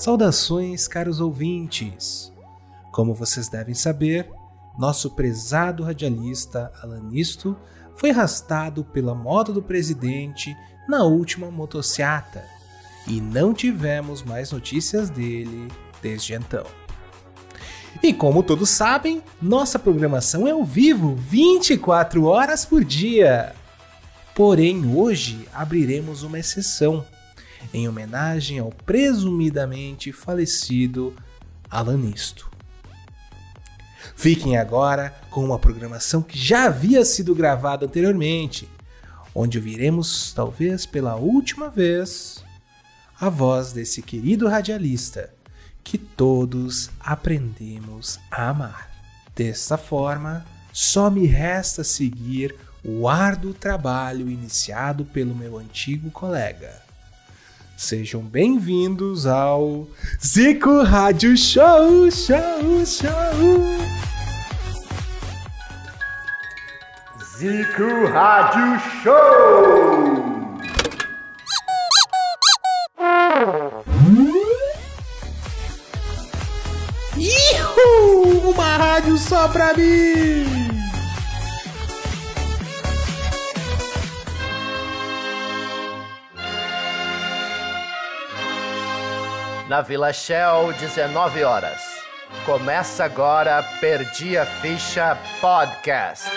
Saudações, caros ouvintes! Como vocês devem saber, nosso prezado radialista Alanisto foi arrastado pela moto do presidente na última motociata e não tivemos mais notícias dele desde então. E como todos sabem, nossa programação é ao vivo 24 horas por dia. Porém, hoje abriremos uma exceção em homenagem ao presumidamente falecido Alanisto. Fiquem agora com uma programação que já havia sido gravada anteriormente, onde ouviremos, talvez pela última vez, a voz desse querido radialista que todos aprendemos a amar. Desta forma, só me resta seguir o árduo trabalho iniciado pelo meu antigo colega Sejam bem-vindos ao Zico Rádio Show, Show, Show. Zico Rádio Show. Ihu! Uma rádio só pra mim! Na Vila Shell, 19 horas. Começa agora Perdi a Ficha Podcast.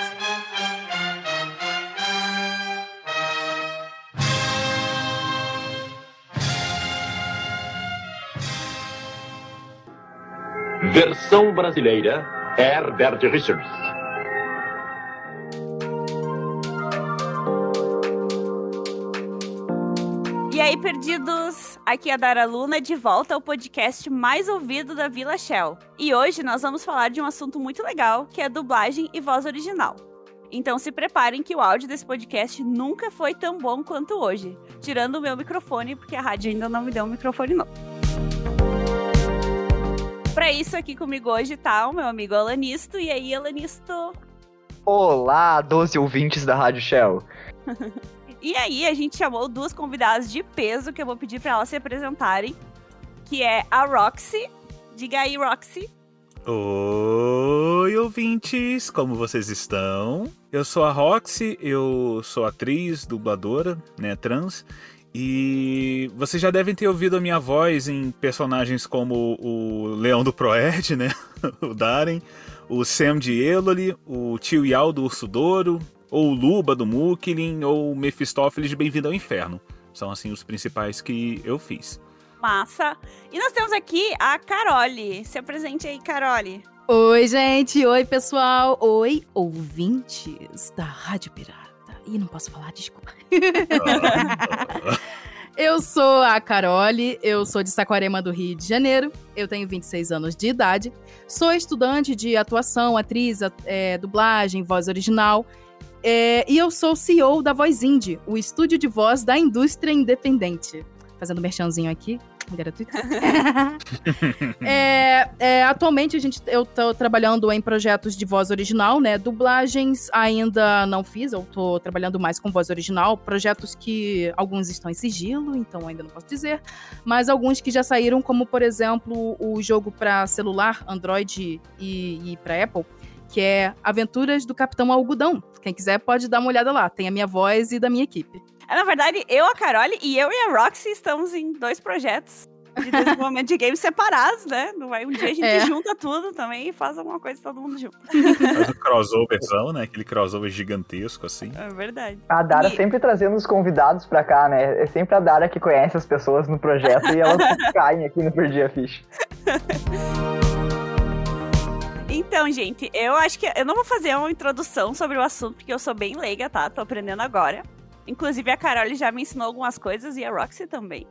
Versão brasileira Herbert Richards. aí, perdidos! Aqui é a Dara Luna, de volta ao podcast mais ouvido da Vila Shell. E hoje nós vamos falar de um assunto muito legal, que é dublagem e voz original. Então se preparem que o áudio desse podcast nunca foi tão bom quanto hoje. Tirando o meu microfone, porque a rádio ainda não me deu um microfone novo. Para isso, aqui comigo hoje tá o meu amigo Alanisto. E aí, Alanisto? Olá, 12 ouvintes da Rádio Shell. E aí a gente chamou duas convidadas de peso que eu vou pedir para elas se apresentarem, que é a Roxy. Diga aí, Roxy. Oi, ouvintes, como vocês estão? Eu sou a Roxy, eu sou atriz, dubladora, né, trans, e vocês já devem ter ouvido a minha voz em personagens como o Leão do Proerd, né, o Darren, o Sam de Eloli, o Tio Yao do Urso Douro, ou Luba do Mukilin, ou Mephistófeles de Bem-vindo ao Inferno. São, assim, os principais que eu fiz. Massa! E nós temos aqui a Carole. Se apresente aí, Carole. Oi, gente! Oi, pessoal! Oi, ouvintes da Rádio Pirata. Ih, não posso falar, desculpa. eu sou a Carole, eu sou de Saquarema do Rio de Janeiro, eu tenho 26 anos de idade, sou estudante de atuação, atriz, é, dublagem, voz original é, e eu sou CEO da Voz Indie, o estúdio de voz da indústria independente. Fazendo merchanzinho aqui, gratuito. é, é, atualmente a gente, eu tô trabalhando em projetos de voz original, né? Dublagens ainda não fiz, eu tô trabalhando mais com voz original. Projetos que alguns estão em sigilo, então ainda não posso dizer. Mas alguns que já saíram, como por exemplo o jogo para celular, Android e, e para Apple que é Aventuras do Capitão Algodão. Quem quiser pode dar uma olhada lá. Tem a minha voz e da minha equipe. É, na verdade, eu, a Carole e eu e a Roxy estamos em dois projetos de desenvolvimento de games separados, né? Um dia a gente é. junta tudo também e faz alguma coisa todo mundo junto. Faz o crossoverzão, né? Aquele crossover gigantesco, assim. É verdade. A Dara e... sempre trazendo os convidados pra cá, né? É sempre a Dara que conhece as pessoas no projeto e elas caem aqui no Perdi a Ficha. Então, gente, eu acho que eu não vou fazer uma introdução sobre o assunto, porque eu sou bem leiga, tá? Tô aprendendo agora. Inclusive, a Carol já me ensinou algumas coisas e a Roxy também.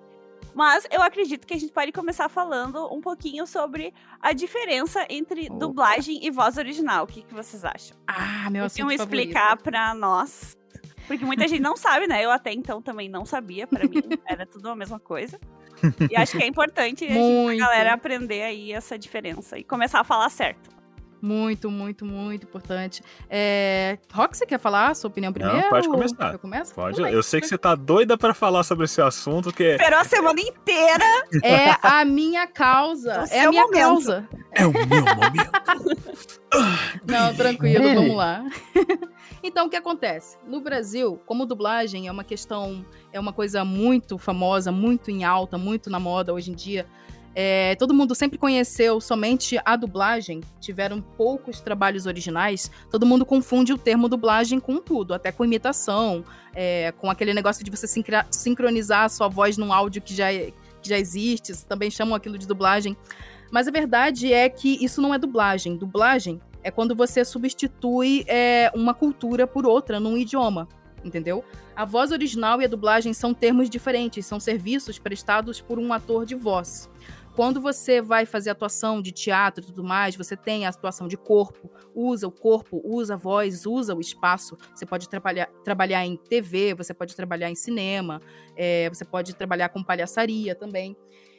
Mas eu acredito que a gente pode começar falando um pouquinho sobre a diferença entre Opa. dublagem e voz original. O que, que vocês acham? Ah, meu Podiam explicar pra nós. Porque muita gente não sabe, né? Eu até então também não sabia. Para mim, era tudo a mesma coisa. E acho que é importante a, gente, a galera aprender aí essa diferença e começar a falar certo. Muito, muito, muito importante. É... Rock, você quer falar a sua opinião primeiro? Não, pode começar. Eu começo? Pode. Vai. Eu sei que você tá doida pra falar sobre esse assunto, que é, Esperou a semana inteira. É a minha causa. O É a minha momento. causa. é o meu momento. Não, tranquilo, Brilhe. vamos lá. então, o que acontece? No Brasil, como dublagem é uma questão, é uma coisa muito famosa, muito em alta, muito na moda hoje em dia. É, todo mundo sempre conheceu somente a dublagem, tiveram poucos trabalhos originais. Todo mundo confunde o termo dublagem com tudo, até com imitação, é, com aquele negócio de você sincronizar a sua voz num áudio que já, que já existe, também chamam aquilo de dublagem. Mas a verdade é que isso não é dublagem. Dublagem é quando você substitui é, uma cultura por outra num idioma, entendeu? A voz original e a dublagem são termos diferentes, são serviços prestados por um ator de voz. Quando você vai fazer atuação de teatro e tudo mais, você tem a atuação de corpo, usa o corpo, usa a voz, usa o espaço. Você pode trabalhar, trabalhar em TV, você pode trabalhar em cinema, é, você pode trabalhar com palhaçaria também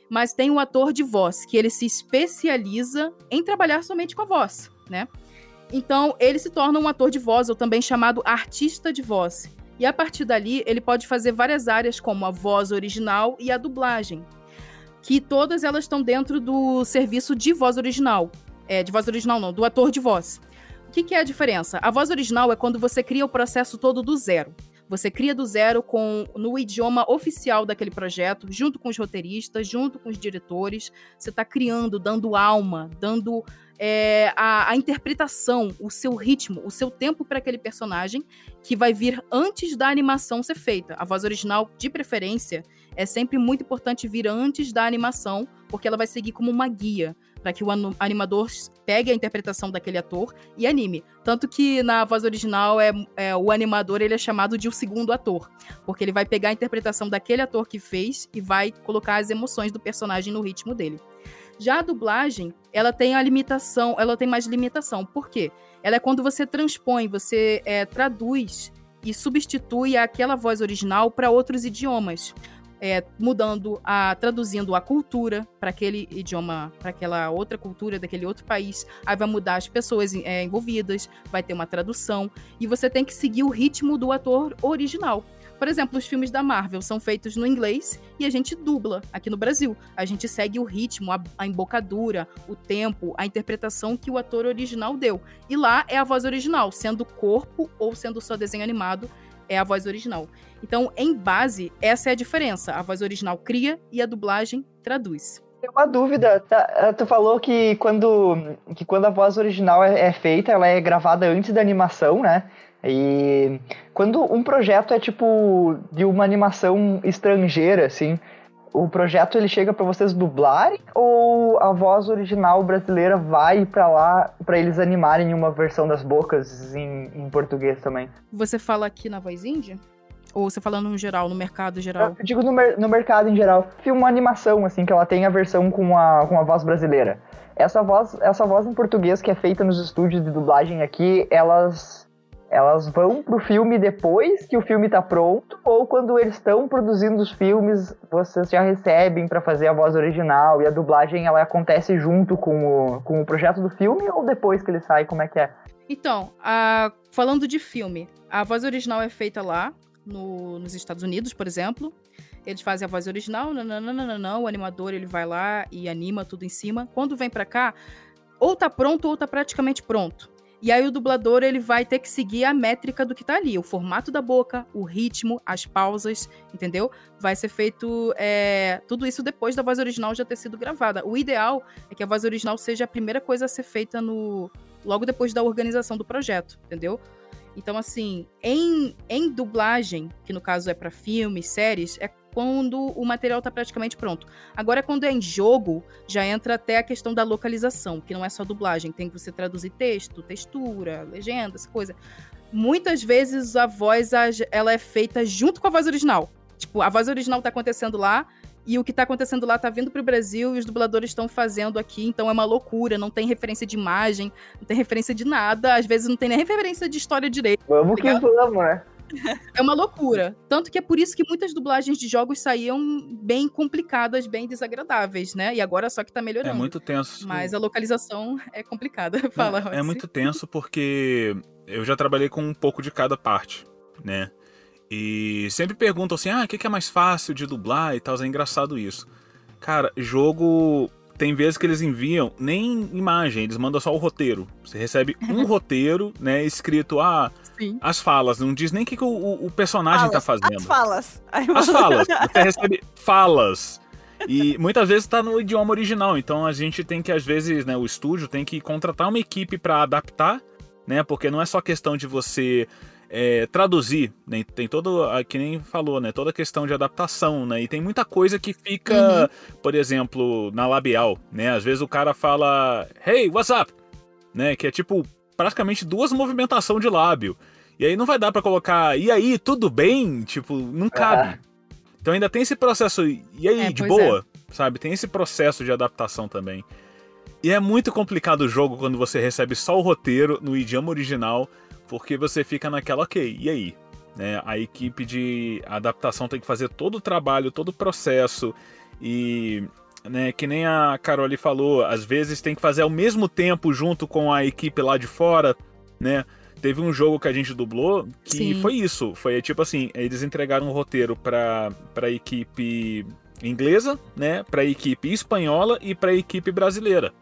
mas tem o ator de voz, que ele se especializa em trabalhar somente com a voz, né? Então, ele se torna um ator de voz, ou também chamado artista de voz. E a partir dali, ele pode fazer várias áreas, como a voz original e a dublagem, que todas elas estão dentro do serviço de voz original. É, de voz original não, do ator de voz. O que, que é a diferença? A voz original é quando você cria o processo todo do zero. Você cria do zero com no idioma oficial daquele projeto, junto com os roteiristas, junto com os diretores. Você está criando, dando alma, dando é, a, a interpretação, o seu ritmo, o seu tempo para aquele personagem que vai vir antes da animação ser feita. A voz original, de preferência, é sempre muito importante vir antes da animação, porque ela vai seguir como uma guia para que o animador pegue a interpretação daquele ator e anime. Tanto que na voz original é, é, o animador ele é chamado de o segundo ator, porque ele vai pegar a interpretação daquele ator que fez e vai colocar as emoções do personagem no ritmo dele. Já a dublagem, ela tem a limitação, ela tem mais limitação. Por quê? Ela é quando você transpõe, você é, traduz e substitui aquela voz original para outros idiomas. É, mudando a traduzindo a cultura para aquele idioma, para aquela outra cultura daquele outro país, aí vai mudar as pessoas é, envolvidas, vai ter uma tradução e você tem que seguir o ritmo do ator original. Por exemplo, os filmes da Marvel são feitos no inglês e a gente dubla aqui no Brasil. A gente segue o ritmo, a, a embocadura, o tempo, a interpretação que o ator original deu. E lá é a voz original, sendo corpo ou sendo só desenho animado, é a voz original. Então, em base, essa é a diferença. A voz original cria e a dublagem traduz. Tem uma dúvida, tá? Tu falou que quando, que quando a voz original é, é feita, ela é gravada antes da animação, né? E quando um projeto é tipo de uma animação estrangeira, assim, o projeto ele chega pra vocês dublarem ou a voz original brasileira vai pra lá pra eles animarem uma versão das bocas em, em português também? Você fala aqui na voz indie? Ou você falando no geral, no mercado geral? Eu digo no, mer- no mercado em geral. Filma uma animação, assim, que ela tem a versão com a, com a voz brasileira. Essa voz, essa voz em português que é feita nos estúdios de dublagem aqui, elas, elas vão pro filme depois que o filme tá pronto, ou quando eles estão produzindo os filmes, vocês já recebem pra fazer a voz original, e a dublagem ela acontece junto com o, com o projeto do filme, ou depois que ele sai, como é que é? Então, falando de filme, a voz original é feita lá, no- nos Estados Unidos, por exemplo. Eles fazem a voz original, não, o animador ele vai lá e anima tudo em cima. Quando vem pra cá, ou tá pronto ou tá praticamente pronto. E aí o dublador ele vai ter que seguir a métrica do que tá ali, o formato da boca, o ritmo, as pausas, entendeu? Vai ser feito é, tudo isso depois da voz original já ter sido gravada. O ideal é que a voz original seja a primeira coisa a ser feita no logo depois da organização do projeto, entendeu? Então, assim, em, em dublagem, que no caso é para filmes, séries, é quando o material tá praticamente pronto. Agora, quando é em jogo, já entra até a questão da localização, que não é só dublagem, tem que você traduzir texto, textura, legendas, coisa. Muitas vezes a voz ela é feita junto com a voz original. Tipo, a voz original tá acontecendo lá e o que tá acontecendo lá tá vindo pro Brasil e os dubladores estão fazendo aqui, então é uma loucura, não tem referência de imagem, não tem referência de nada, às vezes não tem nem referência de história direito. Vamos que Legal. vamos, né? É uma loucura. Tanto que é por isso que muitas dublagens de jogos saíam bem complicadas, bem desagradáveis, né? E agora só que tá melhorando. É muito tenso. Mas a localização é complicada. Fala, É Roxy. muito tenso porque eu já trabalhei com um pouco de cada parte, né? E sempre perguntam assim: ah, o que é mais fácil de dublar e tal. É engraçado isso. Cara, jogo. Tem vezes que eles enviam nem imagem, eles mandam só o roteiro. Você recebe um roteiro, né, escrito, ah, Sim. as falas. Não diz nem o que, que o, o- personagem tá Falas, fazendo. As falas. As falas. Você recebe falas. E muitas vezes tá no idioma original. Então a gente tem que, às vezes, né, o estúdio tem que contratar uma equipe para adaptar, né? Porque não é só questão de você é, traduzir, né? Tem todo, que nem falou, né? Toda a questão de adaptação, né? E tem muita coisa que fica, por exemplo, na labial, né? Às vezes o cara fala, hey, what's up? Né? Que é tipo praticamente duas movimentações de lábio. E aí não vai dar pra colocar, e aí, tudo bem? Tipo, não cabe. Então ainda tem esse processo, e aí, É, de boa? Sabe? Tem esse processo de adaptação também. E é muito complicado o jogo quando você recebe só o roteiro no idioma original, porque você fica naquela, ok, e aí? Né? A equipe de adaptação tem que fazer todo o trabalho, todo o processo, e né, que nem a Carole falou, às vezes tem que fazer ao mesmo tempo junto com a equipe lá de fora, né? Teve um jogo que a gente dublou que Sim. foi isso. Foi tipo assim, eles entregaram um roteiro pra, pra equipe inglesa, né? Pra equipe espanhola e pra equipe brasileira.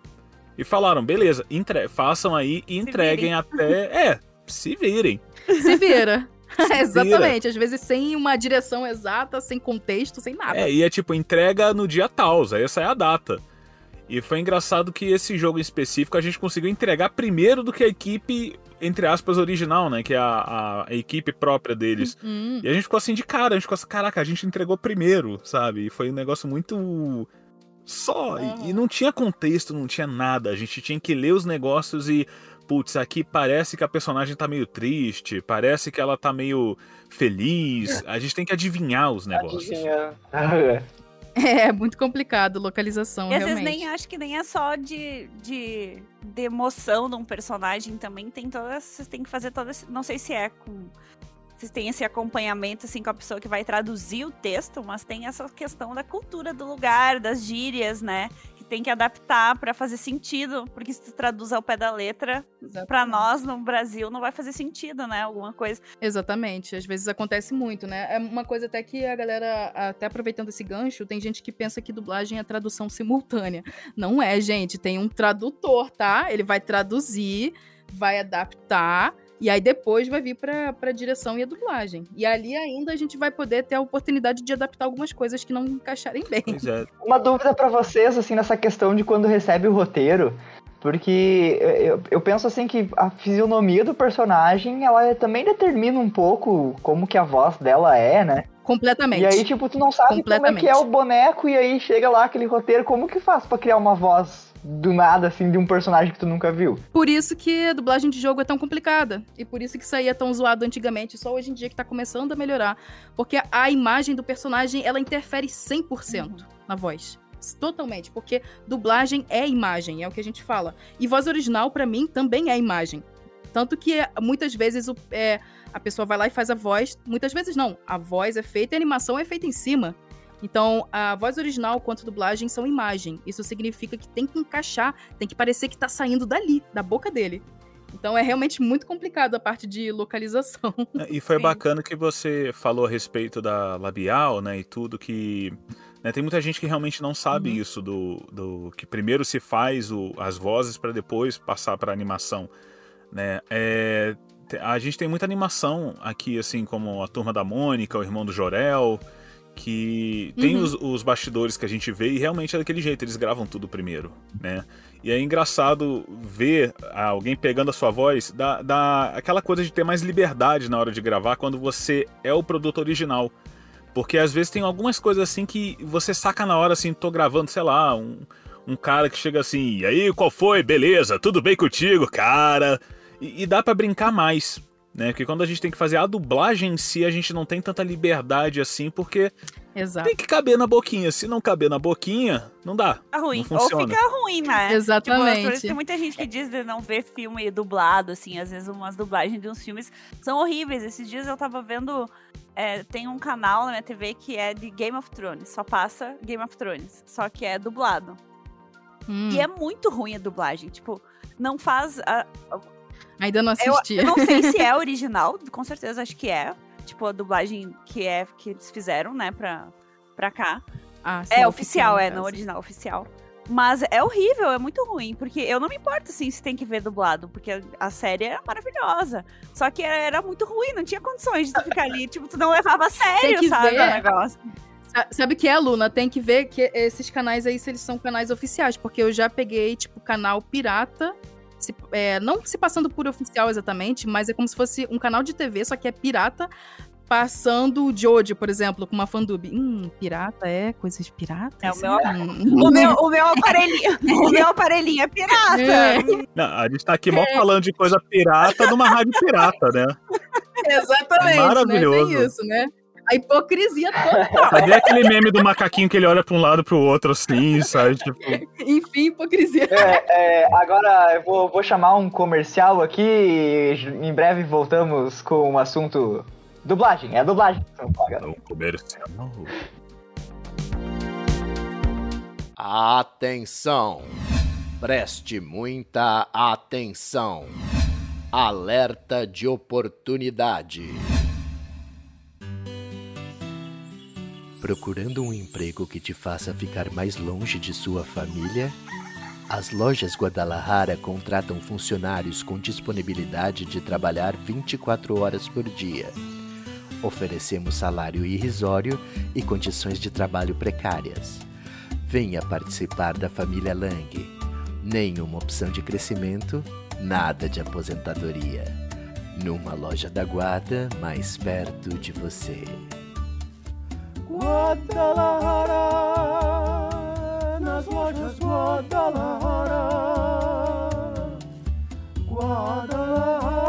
E falaram, beleza, entre, façam aí e entreguem até. É, se virem. Se vira. vira. Exatamente. Às vezes sem uma direção exata, sem contexto, sem nada. É, e é tipo, entrega no dia tal, essa é a data. E foi engraçado que esse jogo em específico a gente conseguiu entregar primeiro do que a equipe, entre aspas, original, né? Que é a, a equipe própria deles. Hum, E a gente ficou assim de cara, a gente ficou assim, caraca, a gente entregou primeiro, sabe? E foi um negócio muito. Só. E- E, não tinha contexto, não tinha nada. A gente tinha que ler os negócios e. Putz, aqui parece que a personagem tá meio triste, parece que ela tá meio feliz. A gente tem que adivinhar os negócios. Adivinha. Ah, É muito complicado localização, E às realmente. vezes nem acho que nem é só de, de, de emoção de um personagem, também tem todas. Vocês têm que fazer toda. esse- Não sei se é com. Vocês têm esse acompanhamento assim com a pessoa que vai traduzir o texto, mas tem essa questão da cultura do lugar, das gírias, né? Tem que adaptar pra fazer sentido, porque se tu traduz ao pé da letra, pra nós no Brasil não vai fazer sentido, né? Alguma coisa. Exatamente, às vezes acontece muito, né? É uma coisa até que a galera, até aproveitando esse gancho, tem gente que pensa que dublagem é tradução simultânea. Não é, gente, tem um tradutor, tá? Ele vai traduzir, vai adaptar e aí depois vai vir pra, pra direção e a dublagem. E ali ainda a gente vai poder ter a oportunidade de adaptar algumas coisas que não encaixarem bem. É. Uma dúvida pra vocês, assim, nessa questão de quando recebe o roteiro. Porque eu, eu penso assim que a fisionomia do personagem, ela também determina um pouco como que a voz dela é, né? Completamente. E aí, tipo, tu não sabe como é que é o boneco, e aí chega lá aquele roteiro, como que faz pra criar uma voz do nada, assim, de um personagem que tu nunca viu? Por isso que a dublagem de jogo é tão complicada. E por isso que isso aí é tão zoado antigamente. Só hoje em dia que tá começando a melhorar. Porque a imagem do personagem, ela interfere 100% na voz. Totalmente. Porque dublagem é imagem, é o que a gente fala. E voz original, pra mim, também é imagem. Tanto que muitas vezes o- é, a pessoa vai lá e faz a voz. Muitas vezes não. A voz é feita e a animação é feita em cima. Então, a voz original quanto dublagem são imagem. Isso significa que tem que encaixar, tem que parecer que tá saindo dali, da boca dele. Então é realmente muito complicado a parte de localização. E foi Sim. bacana que você falou a respeito da labial, né, e tudo que... né, tem muita gente que realmente não sabe Uhum. isso, do, do que primeiro se faz o- as vozes para depois passar para animação, né. É, a gente tem muita animação aqui, assim, como a Turma da Mônica, o Irmão do Jorel, que tem Uhum. os, os bastidores que a gente vê e realmente é daquele jeito, eles gravam tudo primeiro, né. E é engraçado ver alguém pegando a sua voz, dá, dá aquela coisa de ter mais liberdade na hora de gravar quando você é o produto original. Porque às vezes tem algumas coisas assim que você saca na hora, assim, tô gravando, sei lá, um, um cara que chega assim, e aí, qual foi? Beleza, tudo bem contigo, cara? E, e dá pra brincar mais, né? Porque quando a gente tem que fazer a dublagem em si, a gente não tem tanta liberdade assim, porque Exato. Tem que caber na boquinha. Se não caber na boquinha, não dá. Tá ruim. Não Ou fica ruim, né? Exatamente. Tipo, por isso tem muita gente que diz de não ver filme dublado, assim. Às vezes umas dublagens de uns filmes são horríveis. Esses dias eu tava vendo. é, tem um canal na minha TV que é de Game of Thrones. Só passa Game of Thrones. Só que é dublado. Hum, E é muito ruim a dublagem. Tipo, não faz. a- Ainda não eu, assisti. eu não sei se é original, com certeza acho que é. Tipo, a dublagem que é que eles fizeram, né, pra, pra cá. Ah, sim, É oficial, é, não original, oficial. Mas é horrível, é muito ruim, porque eu não me importo assim se tem que ver dublado, porque a- série era maravilhosa. Só que era, era muito ruim, não tinha condições de tu ficar ali, tipo, tu não levava a sério, sabe, ver. o negócio. Sa- Sabe o que é, Luna? Tem que ver que esses canais aí, se eles são canais oficiais, porque eu já peguei, tipo, canal pirata, se- é, não se passando por oficial exatamente, mas é como se fosse um canal de TV, só que é pirata, passando o Jojo, por exemplo, com uma fandub. Hum, pirata é coisas piratas? É, o meu- Hum. O meu, o meu aparelhinho, o meu aparelhinho é pirata. É. Não, a gente tá aqui mal falando de coisa pirata numa rádio pirata, né? Exatamente, Maravilhoso. né? Tem isso, né? A hipocrisia total. Cadê aquele meme do macaquinho que ele olha pra um lado e pro outro assim, sabe? Tipo, Enfim, hipocrisia. É, é, agora eu vou, vou chamar um comercial aqui e em breve voltamos com o assunto dublagem. É dublagem. no comercial. Atenção! Preste muita atenção. Alerta de oportunidade. Procurando um emprego que te faça ficar mais longe de sua família? As lojas Guadalajara contratam funcionários com disponibilidade de trabalhar 24 horas por dia. Oferecemos salário irrisório e condições de trabalho precárias. Venha participar da família Lang. Nenhuma opção de crescimento, nada de aposentadoria. Numa loja da Guarda, mais perto de você. Guadalajara, nas lojas Guadalajara. Guadalajara,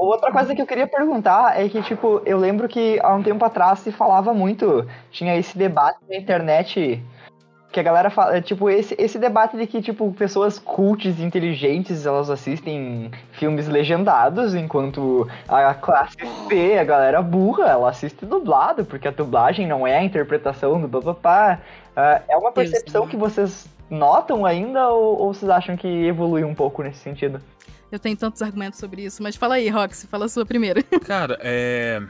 Outra coisa que eu queria perguntar é que, tipo, eu lembro que há um tempo atrás se falava muito, tinha esse debate na internet que a galera fala, tipo, esse, esse debate de que, tipo, pessoas cultes e inteligentes, elas assistem filmes legendados, enquanto a classe C, a galera burra, ela assiste dublado, porque a dublagem não é a interpretação do papapá. Ah, é uma percepção que vocês notam ainda ou, ou vocês acham que evoluiu um pouco nesse sentido? Eu tenho tantos argumentos sobre isso, mas fala aí, Roxy, fala a sua primeiro. Cara, é.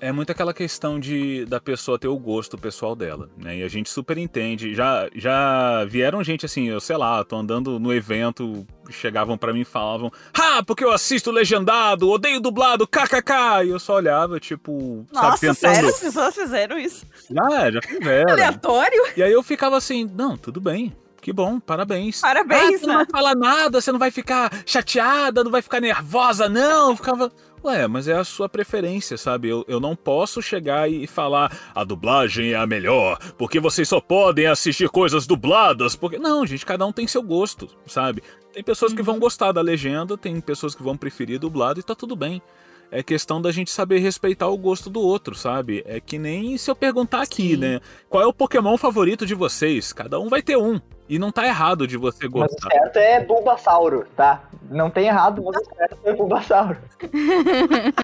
É muito aquela questão de da pessoa ter o gosto pessoal dela, né? E a gente super entende. Já, já vieram gente assim, eu sei lá, tô andando no evento, chegavam pra mim e falavam: Ah, porque eu assisto legendado, odeio dublado, kkk! E eu só olhava, tipo, Nossa, sabe, pensando. sério? As pessoas fizeram isso? Já, já fizeram. Aleatório? E aí eu ficava assim, não, tudo bem. Que bom, parabéns. Parabéns, ah, você não vai né? falar nada, você não vai ficar chateada, não vai ficar nervosa, não. Ficava. Ué, mas é a sua preferência, sabe? Eu, eu não posso chegar e falar a dublagem é a melhor, porque vocês só podem assistir coisas dubladas, porque. Não, gente, cada um tem seu gosto, sabe? Tem pessoas que vão gostar da legenda, tem pessoas que vão preferir dublado e tá tudo bem. É questão da gente saber respeitar o gosto do outro, sabe? É que nem se eu perguntar aqui, Sim. né? Qual é o Pokémon favorito de vocês? Cada um vai ter um. E não tá errado de você Mas o gostar. certo é Bulbasauro, tá? Não tem errado, mas o certo é Bulbasauro.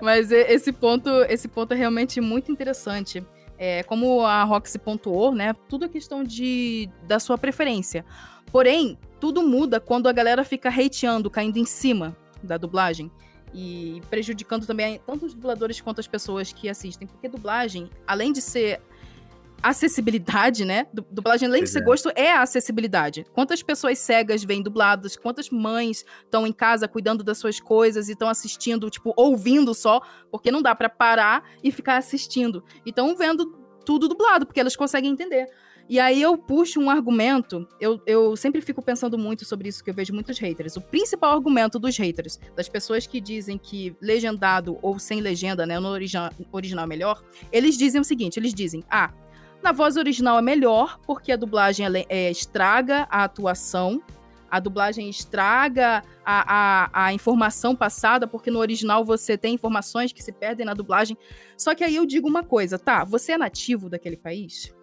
Mas esse ponto, esse ponto é realmente muito interessante. É, como a Roxy pontuou, né? Tudo é questão de, da sua preferência. Porém, tudo muda quando a galera fica hateando, caindo em cima da dublagem. E prejudicando também tanto os dubladores quanto as pessoas que assistem. Porque dublagem, além de ser acessibilidade, né? Du- Dublagem, além Pois de ser é. gosto, é a acessibilidade. Quantas pessoas cegas vêm dubladas? Quantas mães estão em casa cuidando das suas coisas e estão assistindo, tipo, ouvindo só, porque não dá pra parar e ficar assistindo. E estão vendo tudo dublado, porque elas conseguem entender. E aí eu puxo um argumento, eu, eu sempre fico pensando muito sobre isso, que eu vejo muitos haters. O principal argumento dos haters, das pessoas que dizem que legendado ou sem legenda, né, no origi original é melhor, eles dizem o seguinte, eles dizem, ah, na voz original é melhor, porque a dublagem é, estraga a atuação, a dublagem estraga a, a, a, informação passada, porque no original você tem informações que se perdem na dublagem. Só que aí eu digo uma coisa, tá? Você é nativo daquele país?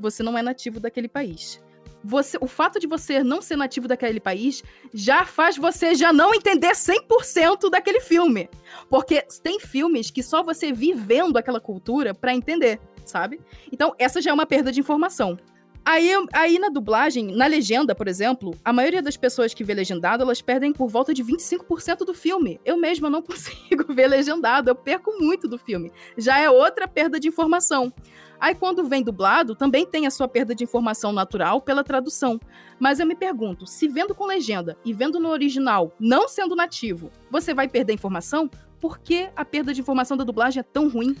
Você não é nativo daquele país. Você, o fato de você não ser nativo daquele país já faz você já não entender 100% daquele filme. Porque tem filmes que só você vivendo aquela cultura para entender, sabe? Então, essa já é uma perda de informação. Aí, aí na dublagem, na legenda, por exemplo, a maioria das pessoas que vê legendado, elas perdem por volta de 25% do filme. Eu mesma não consigo ver legendado, eu perco muito do filme. Já é outra perda de informação. Aí quando vem dublado, também tem a sua perda de informação natural pela tradução. Mas eu me pergunto, se vendo com legenda e vendo no original, não sendo nativo, você vai perder informação? Por que a perda de informação da dublagem é tão ruim?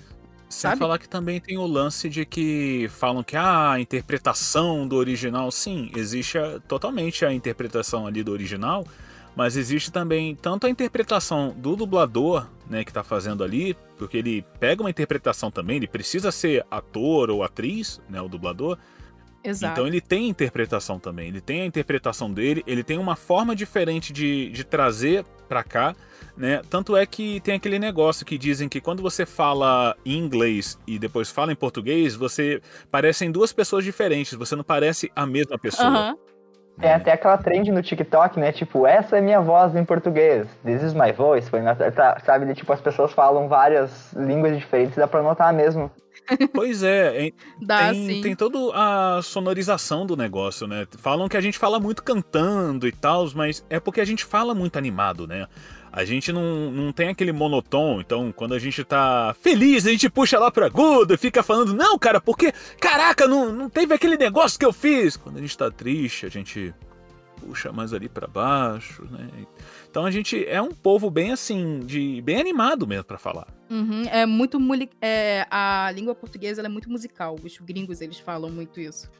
Sem Sabe? falar que também tem o lance de que falam que ah, a interpretação do original, sim, existe a- totalmente a interpretação ali do original, mas existe também tanto a interpretação do dublador, né, que tá fazendo ali, porque ele pega uma interpretação também, ele precisa ser ator ou atriz, né, o dublador, Exato. então ele tem interpretação também, ele tem a interpretação dele, ele tem uma forma diferente de, de trazer pra cá, né? Tanto é que tem aquele negócio que dizem que quando você fala em inglês e depois fala em português, você parecem duas pessoas diferentes, você não parece a mesma pessoa. Aham. Tem até aquela trend no TikTok, né? Tipo, essa é minha voz em português. This is my voice. Foi na- tá- sabe? de, Tipo, as pessoas falam várias línguas diferentes, dá pra notar mesmo. Pois é? Dá tem, sim. tem toda a sonorização do negócio, né? Falam que a gente fala muito cantando e tal, mas é porque a gente fala muito animado, né? A gente não, não tem aquele monotom, então quando a gente tá feliz, a gente puxa lá pro agudo e fica falando, não, cara, porque, caraca, não, não teve aquele negócio que eu fiz. Quando a gente tá triste, a gente puxa mais ali pra baixo, né? Então a gente é um povo bem assim, de bem animado mesmo pra falar. Uhum, É muito. É, a língua portuguesa é muito musical. Os gringos eles falam muito isso.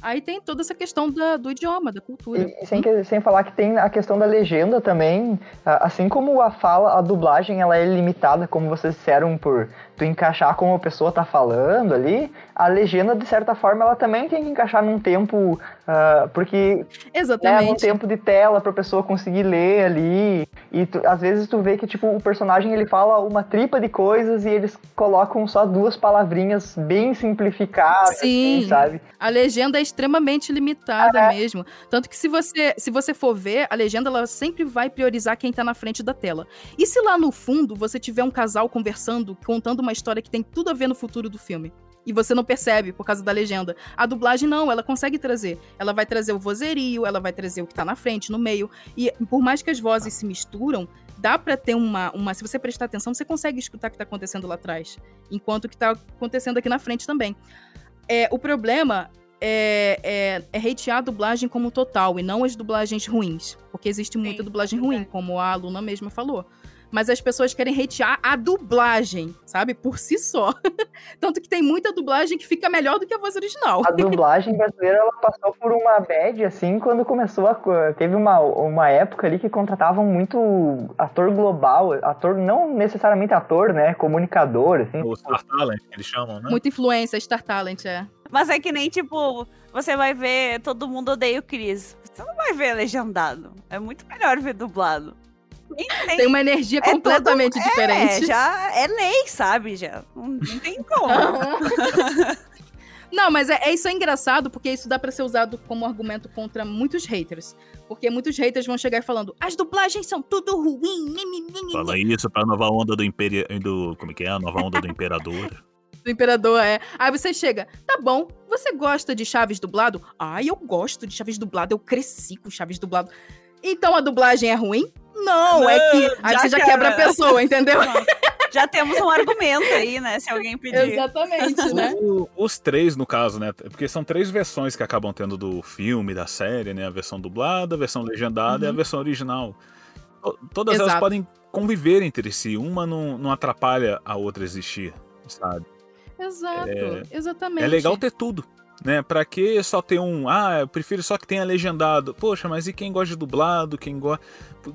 Aí tem toda essa questão da- do idioma, da cultura. E, sem, sem falar que tem a questão da legenda também. Assim como a fala, a dublagem, ela é limitada, como vocês disseram, por tu encaixar como a pessoa tá falando ali. A legenda, de certa forma, ela também tem que encaixar num tempo. ah, porque leva um Exatamente. tempo de tela pra pessoa conseguir ler ali. E tu- às vezes tu vê que, tipo, o personagem ele fala uma tripa de coisas e eles colocam só duas palavrinhas bem simplificadas, Sim. assim, sabe? A legenda é extremamente limitada mesmo. Tanto que se você, se você for ver, a legenda ela sempre vai priorizar quem tá na frente da tela. E se lá no fundo você tiver um casal conversando, contando uma história que tem tudo a ver no futuro do filme? E você não percebe por causa da legenda. A dublagem não, ela consegue trazer. Ela vai trazer o vozerio, ela vai trazer o que tá na frente, no meio. E por mais que as vozes se misturam, dá pra ter uma, uma. Se você prestar atenção, você consegue escutar o que tá acontecendo lá atrás. Enquanto o que tá acontecendo aqui na frente também. É, o problema é, é, é hatear a dublagem como total e não as dublagens ruins. Porque existe muita dublagem ruim, como a aluna mesma falou. Mas as pessoas querem hatear a dublagem, sabe? Por si só. Tanto que tem muita dublagem que fica melhor do que a voz original. A dublagem brasileira ela passou por uma bad assim quando começou a teve uma, uma época ali que contratavam muito ator global, ator não necessariamente ator, né, comunicador assim. O Star Talent, que eles chamam, né? Muita influência, Star Talent, é. Mas é que nem, tipo, você vai ver Todo Mundo Odeia o Chris. Você não vai ver legendado. É muito melhor ver dublado. Tem- Tem uma energia é completamente todo- diferente. É, já é lei, sabe? Já. Não, tem como. Não, mas é, é isso é engraçado, porque isso dá pra ser usado como argumento contra muitos haters. Porque muitos haters vão chegar falando, as dublagens são tudo ruim. Fala isso pra nova onda do Imperi... do Como é que é? A nova onda do Imperador. do imperador é. Aí você chega, tá bom, você gosta de Chaves dublado? Ah, eu gosto de Chaves dublado, eu cresci com Chaves dublado. Então a dublagem é ruim? Não, é que. Aí você já quebra. quebra a pessoa, entendeu? Já temos um argumento aí, né? Se alguém pedir. Exatamente, né? O- os três, no caso, né? Porque são três versões que acabam tendo do filme, da série, né? A versão dublada, a versão legendada e a Uhum. versão original. To- Todas elas Exato. podem conviver entre si. Uma não, não atrapalha a outra existir, sabe? Exato, É- exatamente. É legal ter tudo. Né? Pra que só ter um, ah, eu prefiro só que tenha legendado. Poxa, mas e quem gosta de dublado, quem gosta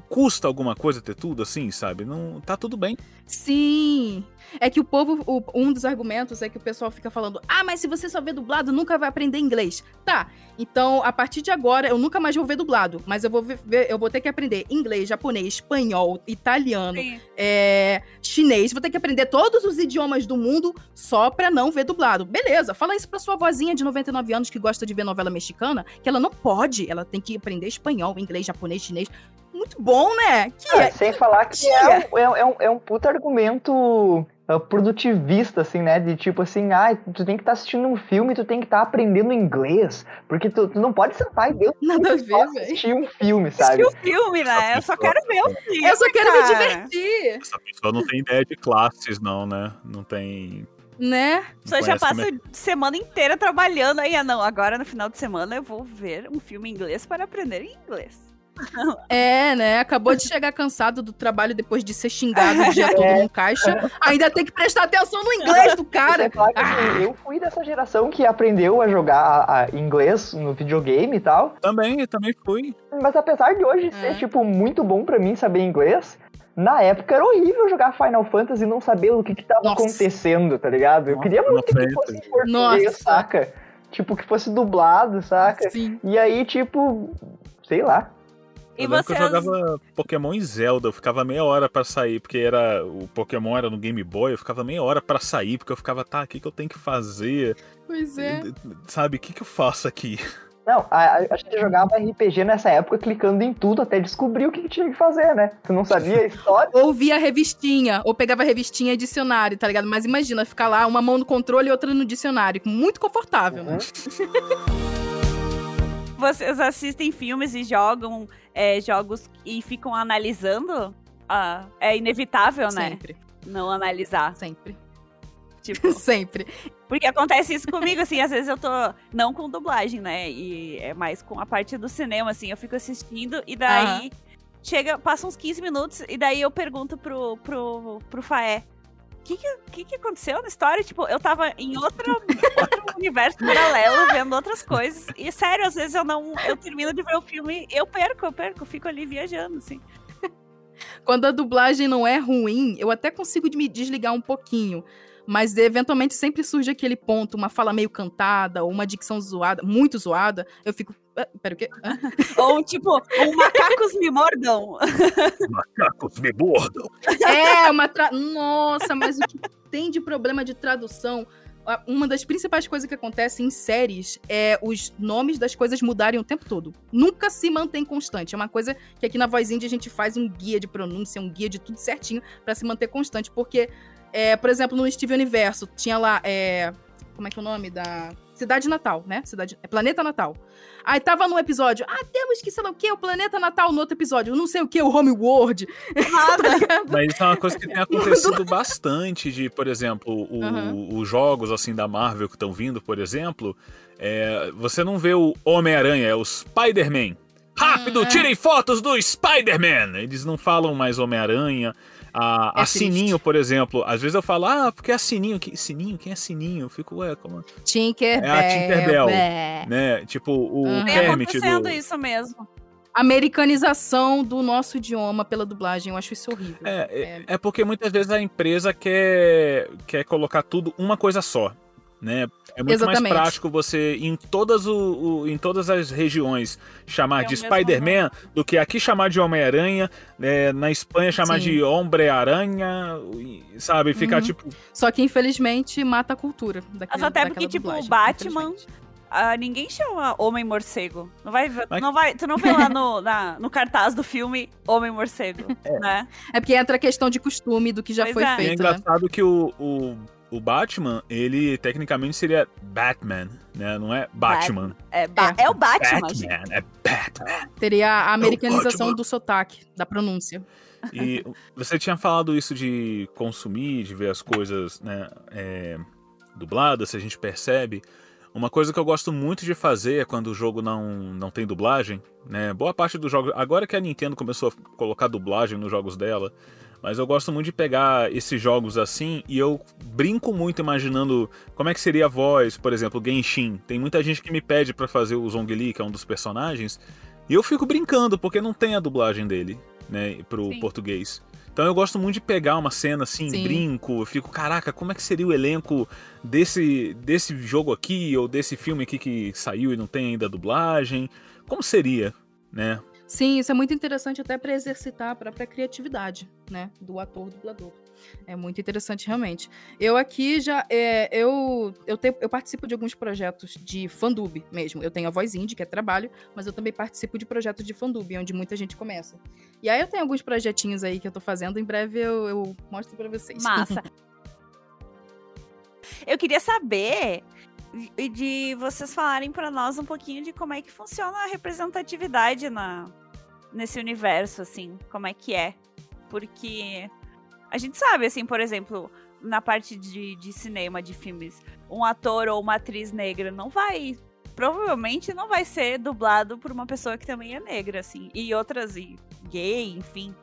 custa alguma coisa ter tudo assim, sabe? Não tá tudo bem. Sim. É que o povo, o- um dos argumentos é que o pessoal fica falando: ah, mas se você só vê dublado, nunca vai aprender inglês. Tá, então a partir de agora eu nunca mais vou ver dublado, mas eu vou ver, eu vou ter que aprender inglês, japonês, espanhol, italiano, é, chinês, vou ter que aprender todos os idiomas do mundo só pra não ver dublado. Beleza, fala isso pra sua vozinha de 99 anos que gosta de ver novela mexicana, que ela não pode, ela tem que aprender espanhol, inglês, japonês, chinês. Muito bom, né? Que Ah, é- sem falar que é um, é, um- é um, é um puta argumento ah, produtivista, assim, né? De tipo assim, ah, tu tem que estar assistindo um filme, tu tem que estar aprendendo inglês. Porque tu, tu não pode sentar e ver um Nada a filme, ver, assistir um filme, sabe? Assistir o filme, né? Eu só quero ver o filme. Eu só quero me cara. divertir, Essa pessoa não tem ideia de classes, não, né? Não tem. né? Só já passa é- semana inteira trabalhando aí. Ah, não, agora no final de semana eu vou ver um filme em inglês para aprender inglês. É, né? Acabou de chegar cansado do trabalho depois de ser xingado o dia todo num caixa. Ainda tem que prestar atenção no inglês do cara. Falar que, assim, eu fui dessa geração que aprendeu a jogar a- a inglês no videogame e tal. Também, eu também fui. Mas apesar de hoje É. ser, tipo, muito bom pra mim saber inglês, na época era horrível jogar Final Fantasy e não saber o que que tava Nossa. acontecendo, tá ligado? Eu Nossa, queria muito que fosse em Fantasy. português, Nossa. saca? Tipo, que fosse dublado, saca? Sim. E aí, tipo, sei lá. E eu lembro que vocês. eu jogava Pokémon e Zelda, eu ficava meia hora pra sair, porque era o Pokémon era no Game Boy, eu ficava meia hora pra sair, porque eu ficava, tá, o que, que eu tenho que fazer? Pois é. Sabe, o que, que eu faço aqui? Não, a, a, gente jogava RPG nessa época clicando em tudo até descobrir o que, que tinha que fazer, né? Tu não sabia a história. Ou via revistinha, ou pegava revistinha e dicionário, tá ligado? Mas imagina, ficar lá, uma mão no controle e outra no dicionário. Muito confortável, né? Vocês assistem filmes e jogam é, jogos e ficam analisando? Ah, é inevitável, né? Sempre, Não analisar. sempre, Tipo, sempre. porque acontece isso comigo, assim, às vezes eu tô. Não com dublagem, né? E é mais com a parte do cinema, assim, eu fico assistindo e daí. Chega, passa uns 15 minutos e daí eu pergunto pro, pro, pro Faé. Que que, que aconteceu na história? Tipo, eu tava em outro, universo paralelo, vendo outras coisas. E sério, às vezes eu não. Eu termino de ver o filme, eu perco, eu perco, fico ali viajando, assim. Quando a dublagem não é ruim, eu até consigo me desligar um pouquinho. Mas eventualmente sempre surge aquele ponto, uma fala meio cantada, ou uma dicção zoada, muito zoada. Eu fico. "Ah, Pera, o quê? Hã?" Ou tipo, um macacos me mordam. Macacos me mordam. É, uma. Tra... Nossa, mas o que tem de problema de tradução? Uma das principais coisas que acontece em séries é os nomes das coisas mudarem o tempo todo. Nunca se mantém constante. É uma coisa que aqui na Voz Indie a gente faz um guia de pronúncia, um guia de tudo certinho pra se manter constante. Porque, é, por exemplo, no Steve Universo, tinha lá. é, como é que é o nome da. Cidade Natal, né? Cidade, é Planeta Natal. Aí tava no episódio, ah, temos que sei lá o que, o Planeta Natal no outro episódio, não sei o que, o Homeworld. Nada. Mas isso é uma coisa que tem acontecido bastante de, por exemplo, o- Aham. os jogos assim da Marvel que estão vindo, por exemplo, é, você não vê o Homem-Aranha, é o Spider-Man. Rápido, Hum, é. tirem fotos do Spider-Man! Eles não falam mais Homem-Aranha. A, É a. Sininho, por exemplo, às vezes eu falo, ah, porque é a Sininho. Que, Sininho? Quem é Sininho? Eu fico, ué, como. Tinkerbell. É a Tinkerbell. é. Né? Tipo, o Uhum. Vem Kermit acontecendo do. isso mesmo. Americanização do nosso idioma pela dublagem, eu acho isso horrível. É, é, é porque muitas vezes a empresa quer, quer colocar tudo uma coisa só. Né? É muito Exatamente. mais prático você, em todas, o, o- em todas as regiões, chamar É de Spider-Man do que aqui chamar de Homem-Aranha, né? na Espanha chamar Sim. de Hombre-Aranha, sabe? Ficar Uhum. tipo. Só que infelizmente mata a cultura daquele, Mas até porque, tipo, o Batman-. Ah, ninguém chama Homem Morcego. Não vai, Mas- não vai, tu não vê lá no, na- no cartaz do filme Homem Morcego, né? É porque entra a questão de costume do que já Pois foi é. E é feito, né? engraçado que o, o, o Batman, ele tecnicamente seria Batman, né? Não é Batman. É, ba- é o Batman. Batman, é Batman. Teria a americanização Batman. do sotaque, da pronúncia. E você tinha falado isso de consumir, de ver as coisas né, é, dubladas, se a gente percebe. Uma coisa que eu gosto muito de fazer é quando o jogo não, não tem dublagem, né? Boa parte dos jogos. Agora que a Nintendo começou a colocar dublagem nos jogos dela, Mas eu gosto muito de pegar esses jogos assim e eu brinco muito imaginando como é que seria a voz, por exemplo, Genshin. Tem muita gente que me pede para fazer o Zhongli, que é um dos personagens, e eu fico brincando porque não tem a dublagem dele, né, pro Sim. português. Então eu gosto muito de pegar uma cena assim, Sim. brinco, eu fico, caraca, como é que seria o elenco desse, desse jogo aqui ou desse filme aqui que saiu e não tem ainda a dublagem? Como seria, né? Sim, isso é muito interessante até para exercitar a própria criatividade, né, do ator dublador. É muito interessante realmente. Eu aqui já é, eu eu, te- eu participo de alguns projetos de fandub mesmo. Eu tenho a Voz Indie, que é trabalho, mas eu também participo de projetos de fandub, onde muita gente começa. E aí eu tenho alguns projetinhos aí que eu tô fazendo, em breve eu, eu mostro para vocês. Massa. Eu queria saber e de vocês falarem pra nós um pouquinho de como é que funciona a representatividade na nesse universo, assim, como é que é. Porque a gente sabe, assim, por exemplo, na parte de, de cinema, de filmes, um ator ou uma atriz negra não vai. Provavelmente não vai ser dublado por uma pessoa que também é negra, assim. E outras, e gay, enfim.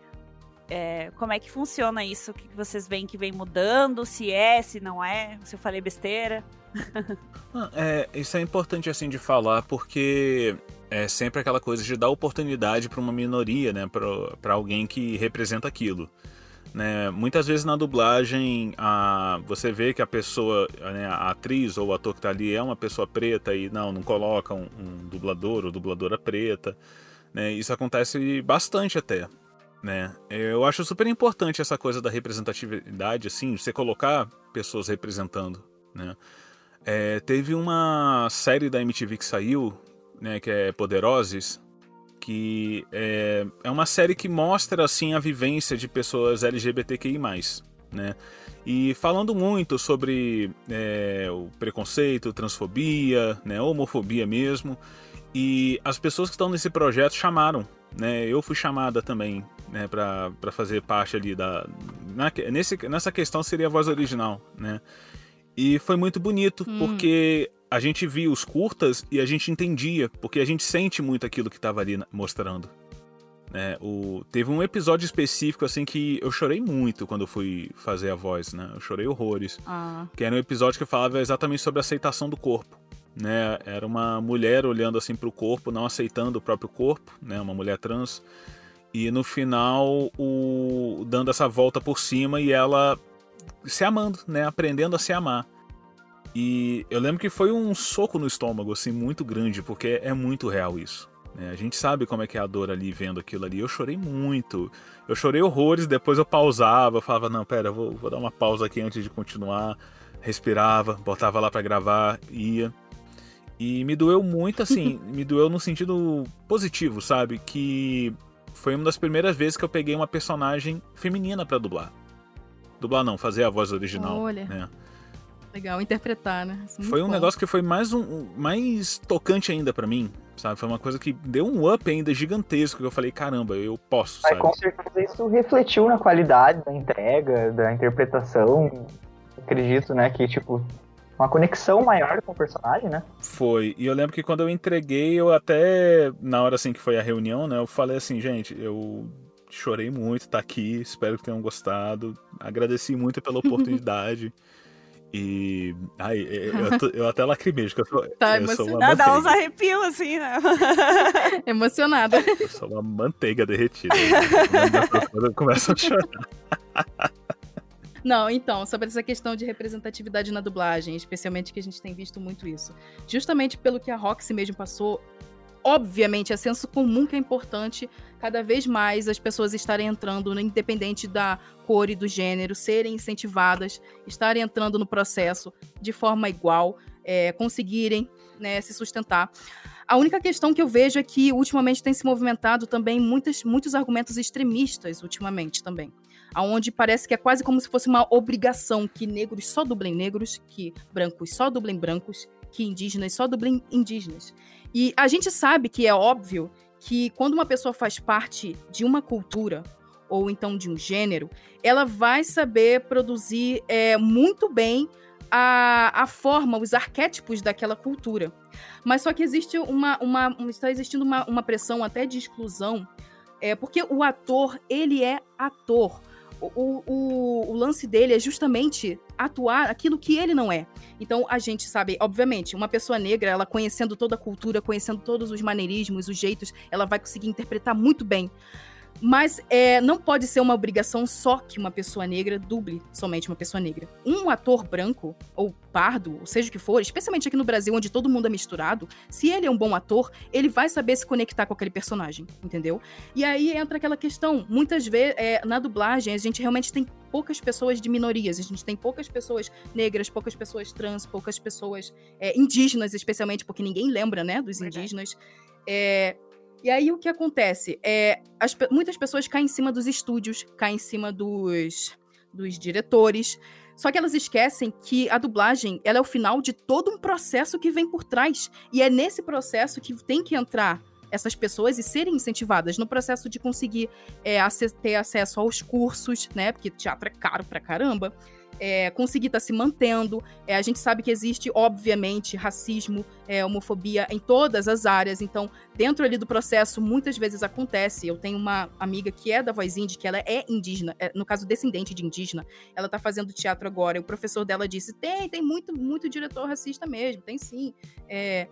É, como é que funciona isso? O que vocês veem que vem mudando? Se é, se não é? Se eu falei besteira? Ah, É, isso é importante assim de falar porque é sempre aquela coisa de dar oportunidade para uma minoria, né, para alguém que representa aquilo. Né? Muitas vezes na dublagem a, você vê que a pessoa, né, a atriz ou o ator que está ali é uma pessoa preta e não, não coloca um, um dublador ou dubladora preta. Né? Isso acontece bastante até. Né? Eu acho super importante essa coisa da representatividade, assim, você colocar pessoas representando. Né? É, teve uma série da MTV que saiu, né, que é Poderoses, que é, é uma série que mostra assim a vivência de pessoas LGBTQI+, né? E falando muito sobre é, o preconceito, transfobia, né, homofobia mesmo. E as pessoas que estão nesse projeto chamaram, né? Eu fui chamada também, né, para fazer parte ali da na, nesse, nessa questão seria a voz original, né? E foi muito bonito, Hum. porque a gente via os curtas e a gente entendia, porque a gente sente muito aquilo que estava ali mostrando. Né? O, teve um episódio específico assim que eu chorei muito quando eu fui fazer a voz, né? Eu chorei horrores. Ah, Que era um episódio que falava exatamente sobre a aceitação do corpo. Né? Era uma mulher olhando assim para o corpo, não aceitando o próprio corpo, né? Uma mulher trans. E no final, o, dando essa volta por cima e ela se amando, né? Aprendendo a se amar. E eu lembro que foi um soco no estômago, assim, muito grande, porque é muito real isso. né? A gente sabe como é que é a dor ali vendo aquilo ali. Eu chorei muito. Eu chorei horrores, depois eu pausava, eu falava, não, pera, vou, vou dar uma pausa aqui antes de continuar. Respirava, botava lá pra gravar, ia. E me doeu muito, assim, me doeu no sentido positivo, sabe? Que foi uma das primeiras vezes que eu peguei uma personagem feminina pra dublar. Dublar não, fazer a voz original. Olha. né? Legal, interpretar, né? É muito Foi um bom. negócio que foi mais um mais tocante ainda pra mim, sabe? Foi uma coisa que deu um up ainda gigantesco que eu falei, caramba, eu posso, Mas sabe? com certeza isso refletiu na qualidade da entrega, da interpretação. Acredito, né, que, tipo, uma conexão maior com o personagem, né? Foi. E eu lembro que quando eu entreguei, eu até na hora assim que foi a reunião, né, eu falei assim, gente, eu chorei muito tá aqui, espero que tenham gostado. Agradeci muito pela oportunidade. E. Ai, eu, tô- eu até lacrimei, porque eu sou, Tá eu sou uma Dá, dá uns manteiga. arrepios, assim, né? Emocionada. Eu sou uma manteiga derretida. Quando eu começo a chorar. Não, então, sobre essa questão de representatividade na dublagem, especialmente que a gente tem visto muito isso. Justamente pelo que a Roxy mesmo passou, obviamente é senso comum que é importante cada vez mais as pessoas estarem entrando, né, independente da cor e do gênero, serem incentivadas, estarem entrando no processo de forma igual, é, conseguirem né, se sustentar. A única questão que eu vejo é que ultimamente tem se movimentado também muitas, muitos argumentos extremistas, ultimamente também aonde parece que é quase como se fosse uma obrigação que negros só dublem negros, que brancos só dublem brancos, que indígenas só dublem indígenas. E a gente sabe que é óbvio que quando uma pessoa faz parte de uma cultura ou então de um gênero, ela vai saber produzir é, muito bem a, a forma, os arquétipos daquela cultura. Mas só que existe uma, uma está existindo uma, uma pressão até de exclusão, é, porque o ator ele é ator o, o, o, lance dele é justamente atuar aquilo que ele não é. Então, a gente sabe, obviamente, uma pessoa negra, ela conhecendo toda a cultura, conhecendo todos os maneirismos, os jeitos, ela vai conseguir interpretar muito bem. Mas é, não pode ser uma obrigação só que uma pessoa negra duble somente uma pessoa negra. Um ator branco, ou pardo, ou seja o que for, especialmente aqui no Brasil, onde todo mundo é misturado, se ele é um bom ator, ele vai saber se conectar com aquele personagem, entendeu? E aí entra aquela questão, muitas vezes, é, na dublagem, a gente realmente tem poucas pessoas de minorias, a gente tem poucas pessoas negras, poucas pessoas trans, poucas pessoas é, indígenas, especialmente, porque ninguém lembra, né, dos indígenas. É, e aí o que acontece? É, as, muitas pessoas caem em cima dos estúdios, caem em cima dos, dos diretores. Só que elas esquecem que a dublagem ela é o final de todo um processo que vem por trás. E é nesse processo que tem que entrar essas pessoas e serem incentivadas no processo de conseguir é, ter acesso aos cursos, né? Porque teatro é caro pra caramba é, conseguir estar tá se mantendo. É, a gente sabe que existe, obviamente, racismo, é, homofobia em todas as áreas. Então, dentro ali do processo, muitas vezes acontece. Eu tenho uma amiga que é da Voz Indie, que ela é indígena, é, no caso, descendente de indígena. Ela está fazendo teatro agora. E o professor dela disse: tem, tem muito, muito diretor racista mesmo, tem sim. É,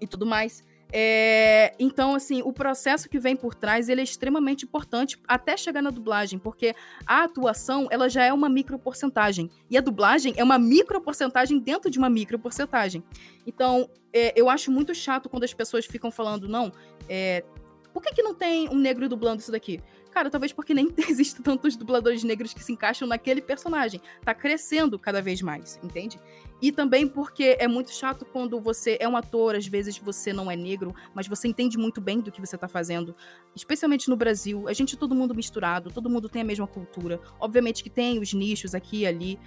e tudo mais. É, então, assim, o processo que vem por trás ele é extremamente importante até chegar na dublagem, porque a atuação ela já é uma microporcentagem e a dublagem é uma microporcentagem dentro de uma microporcentagem. Então, é, eu acho muito chato quando as pessoas ficam falando, não, é, por que, que não tem um negro dublando isso daqui? Cara, talvez porque nem existem tantos dubladores negros que se encaixam naquele personagem. Tá crescendo cada vez mais, entende? E também porque é muito chato quando você é um ator, às vezes você não é negro, mas você entende muito bem do que você tá fazendo. Especialmente no Brasil, a gente é todo mundo misturado, todo mundo tem a mesma cultura. Obviamente que tem os nichos aqui e ali,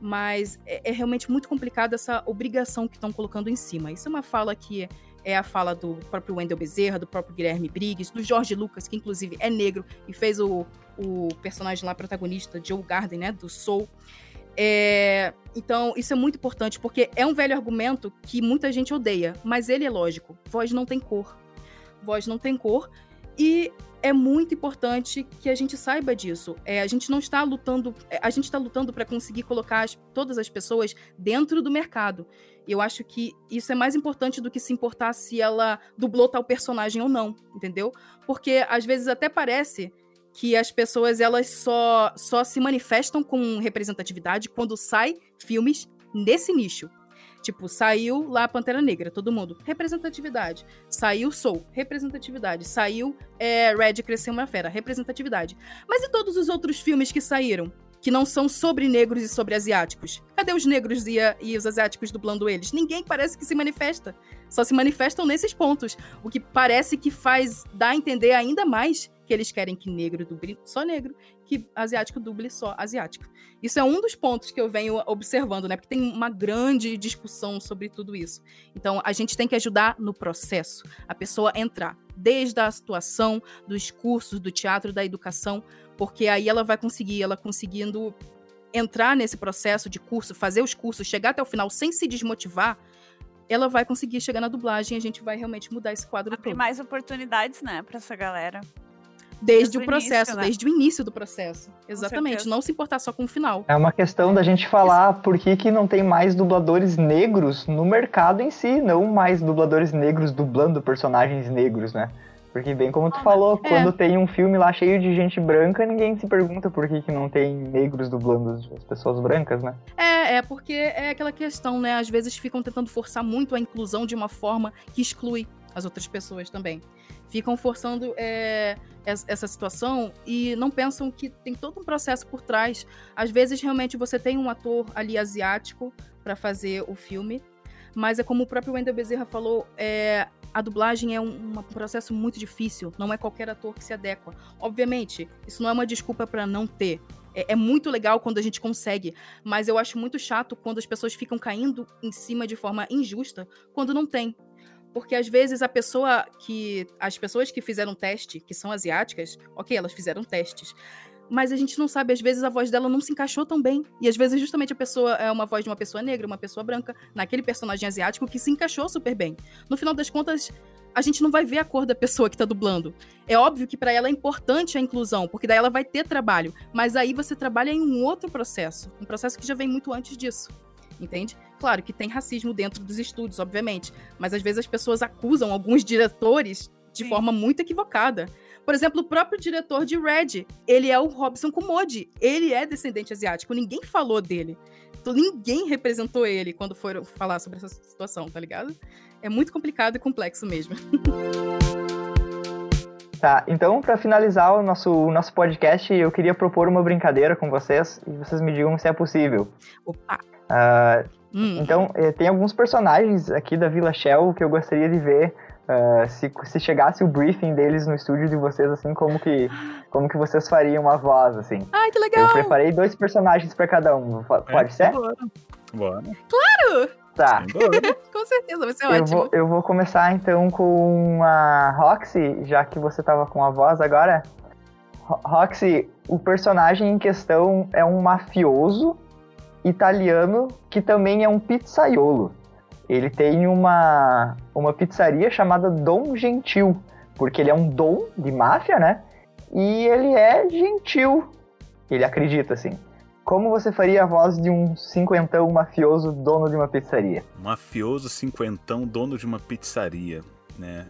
mas é, é realmente muito complicado essa obrigação que estão colocando em cima. Isso é uma fala que é a fala do próprio Wendell Bezerra, do próprio Guilherme Briggs, do Jorge Lucas, que inclusive é negro e fez o, o personagem lá protagonista, Joe Garden, né, do Soul. É, então, isso é muito importante, porque é um velho argumento que muita gente odeia, mas ele é lógico. Voz não tem cor. Voz não tem cor. E é muito importante que a gente saiba disso. É, a gente não está lutando, é, a gente está lutando para conseguir colocar as, todas as pessoas dentro do mercado. Eu acho que isso é mais importante do que se importar se ela dublou tal personagem ou não, entendeu? Porque às vezes até parece que as pessoas elas só, só se manifestam com representatividade quando sai filmes nesse nicho. Tipo, saiu lá Pantera Negra, todo mundo. Representatividade. Saiu Soul, representatividade. Saiu é, Red Cresceu uma Fera, representatividade. Mas e todos os outros filmes que saíram? que não são sobre negros e sobre asiáticos. Cadê os negros e, a, e, os asiáticos dublando eles? Ninguém parece que se manifesta. Só se manifestam nesses pontos. O que parece que faz dar a entender ainda mais que eles querem que negro duble só negro, que asiático duble só asiático. Isso é um dos pontos que eu venho observando, né? Porque tem uma grande discussão sobre tudo isso. Então, a gente tem que ajudar no processo, a pessoa entrar, desde a situação, dos cursos, do teatro, da educação, porque aí ela vai conseguir, ela conseguindo entrar nesse processo de curso, fazer os cursos, chegar até o final sem se desmotivar, ela vai conseguir chegar na dublagem e a gente vai realmente mudar esse quadro Abrir todo. mais oportunidades, né, para essa galera. Desde, desde o processo, início, né? desde o início do processo. Exatamente. Não se importar só com o final. É uma questão da gente falar por que, que não tem mais dubladores negros no mercado em si, não mais dubladores negros dublando personagens negros, né? Porque bem como tu ah, falou, é. quando tem um filme lá cheio de gente branca, ninguém se pergunta por que, que não tem negros dublando as pessoas brancas, né? É, é porque é aquela questão, né? Às vezes ficam tentando forçar muito a inclusão de uma forma que exclui as outras pessoas também. Ficam forçando é, essa situação e não pensam que tem todo um processo por trás. Às vezes, realmente, você tem um ator ali asiático para fazer o filme, mas é como o próprio Wendell Bezerra falou, é, a dublagem é um, um, processo muito difícil, não é qualquer ator que se adequa. Obviamente, isso não é uma desculpa para não ter. É, é, muito legal quando a gente consegue, mas eu acho muito chato quando as pessoas ficam caindo em cima de forma injusta quando não tem. Porque às vezes a pessoa que. As pessoas que fizeram teste, que são asiáticas, ok, elas fizeram testes mas a gente não sabe, às vezes a voz dela não se encaixou tão bem. E às vezes justamente a pessoa é uma voz de uma pessoa negra, uma pessoa branca, naquele personagem asiático que se encaixou super bem. No final das contas, a gente não vai ver a cor da pessoa que tá dublando. É óbvio que para ela é importante a inclusão, porque daí ela vai ter trabalho. Mas aí você trabalha em um outro processo, um processo que já vem muito antes disso. Entende? Claro que tem racismo dentro dos estúdios, obviamente, mas às vezes as pessoas acusam alguns diretores de Sim. forma muito equivocada. Por exemplo, o próprio diretor de Red, ele é o Robson Kumodi. Ele é descendente asiático, ninguém falou dele. Então, ninguém representou ele quando foram falar sobre essa situação, tá ligado? É muito complicado e complexo mesmo. Tá, então para finalizar o nosso, o nosso podcast, eu queria propor uma brincadeira com vocês e vocês me digam se é possível. Opa! Ah, Hum. então, eh, tem alguns personagens aqui da Vila Shell que eu gostaria de ver ah, se, se chegasse o briefing deles no estúdio de vocês, assim, como que, como que vocês fariam a voz, assim. Ai, que legal! Eu preparei dois personagens para cada um. Fa- Pode ser? Bora. Bora. Tá. Bora. Com certeza, vai ser Eu ótimo. vou, eu vou começar então com a Roxy, já que você tava com a voz agora. Ro- Roxy, o personagem em questão é um mafioso italiano que também é um pizzaiolo. Ele tem uma, uma pizzaria chamada Dom Gentil, porque ele é um dom de máfia, né? E ele é gentil. Ele acredita, assim. Como você faria a voz de um cinquentão mafioso dono de uma pizzaria? Mafioso cinquentão, dono de uma pizzaria, né?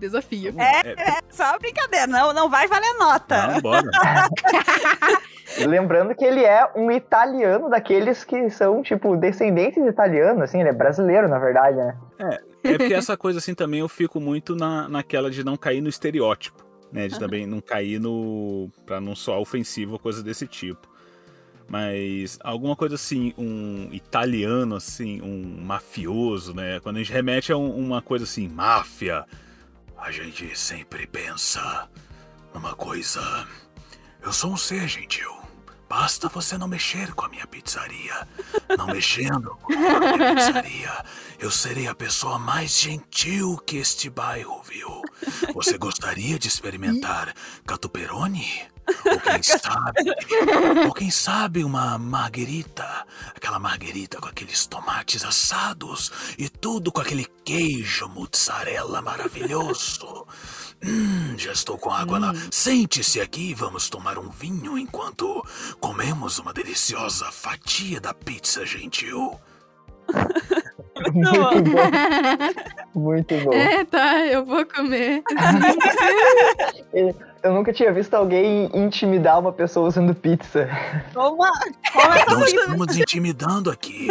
Desafio. É, é só brincadeira, não, não vai valer nota. Não, bora. Lembrando que ele é um italiano daqueles que são, tipo, descendentes de italiano, assim, ele é brasileiro, na verdade, né? É porque essa coisa assim também eu fico muito na, naquela de não cair no estereótipo, né? De também não cair no. pra não soar ofensivo ou coisa desse tipo. Mas alguma coisa assim, um italiano, assim, um mafioso, né? Quando a gente remete a um- uma coisa assim, máfia, a gente sempre pensa numa coisa. Eu sou um ser gentil. Basta você não mexer com a minha pizzaria. Não mexendo com a minha pizzaria, eu serei a pessoa mais gentil que este bairro viu. Você gostaria de experimentar catuperone? Ou quem sabe, ou quem sabe uma marguerita, aquela marguerita com aqueles tomates assados e tudo com aquele queijo mozzarella maravilhoso. Hum, já estou com água lá. Sente-se aqui e vamos tomar um vinho enquanto comemos uma deliciosa fatia da pizza gentil. Muito bom. Muito bom. É, tá, eu vou comer. Eu nunca tinha visto alguém intimidar uma pessoa usando pizza. Toma, como é Não estamos intimidando aqui.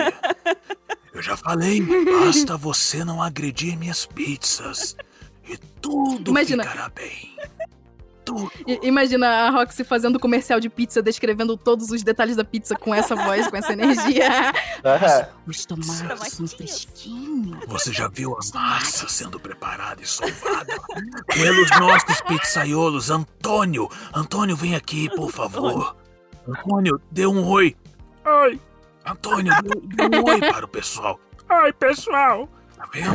Eu já falei, basta você não agredir minhas pizzas. E tudo Imagina. ficará bem. Tudo. Imagina a Roxy fazendo comercial de pizza, descrevendo todos os detalhes da pizza com essa voz, com essa energia. Aham. Os tomates Tomatinhos. fresquinhos. Você já viu a massa sendo preparada e solvada? Pelos nossos pizzaiolos. Antônio, Antônio, vem aqui, por favor. Antônio, dê um oi. Oi. Antônio, dê, dê um oi para o pessoal. Oi, pessoal. Tá vendo?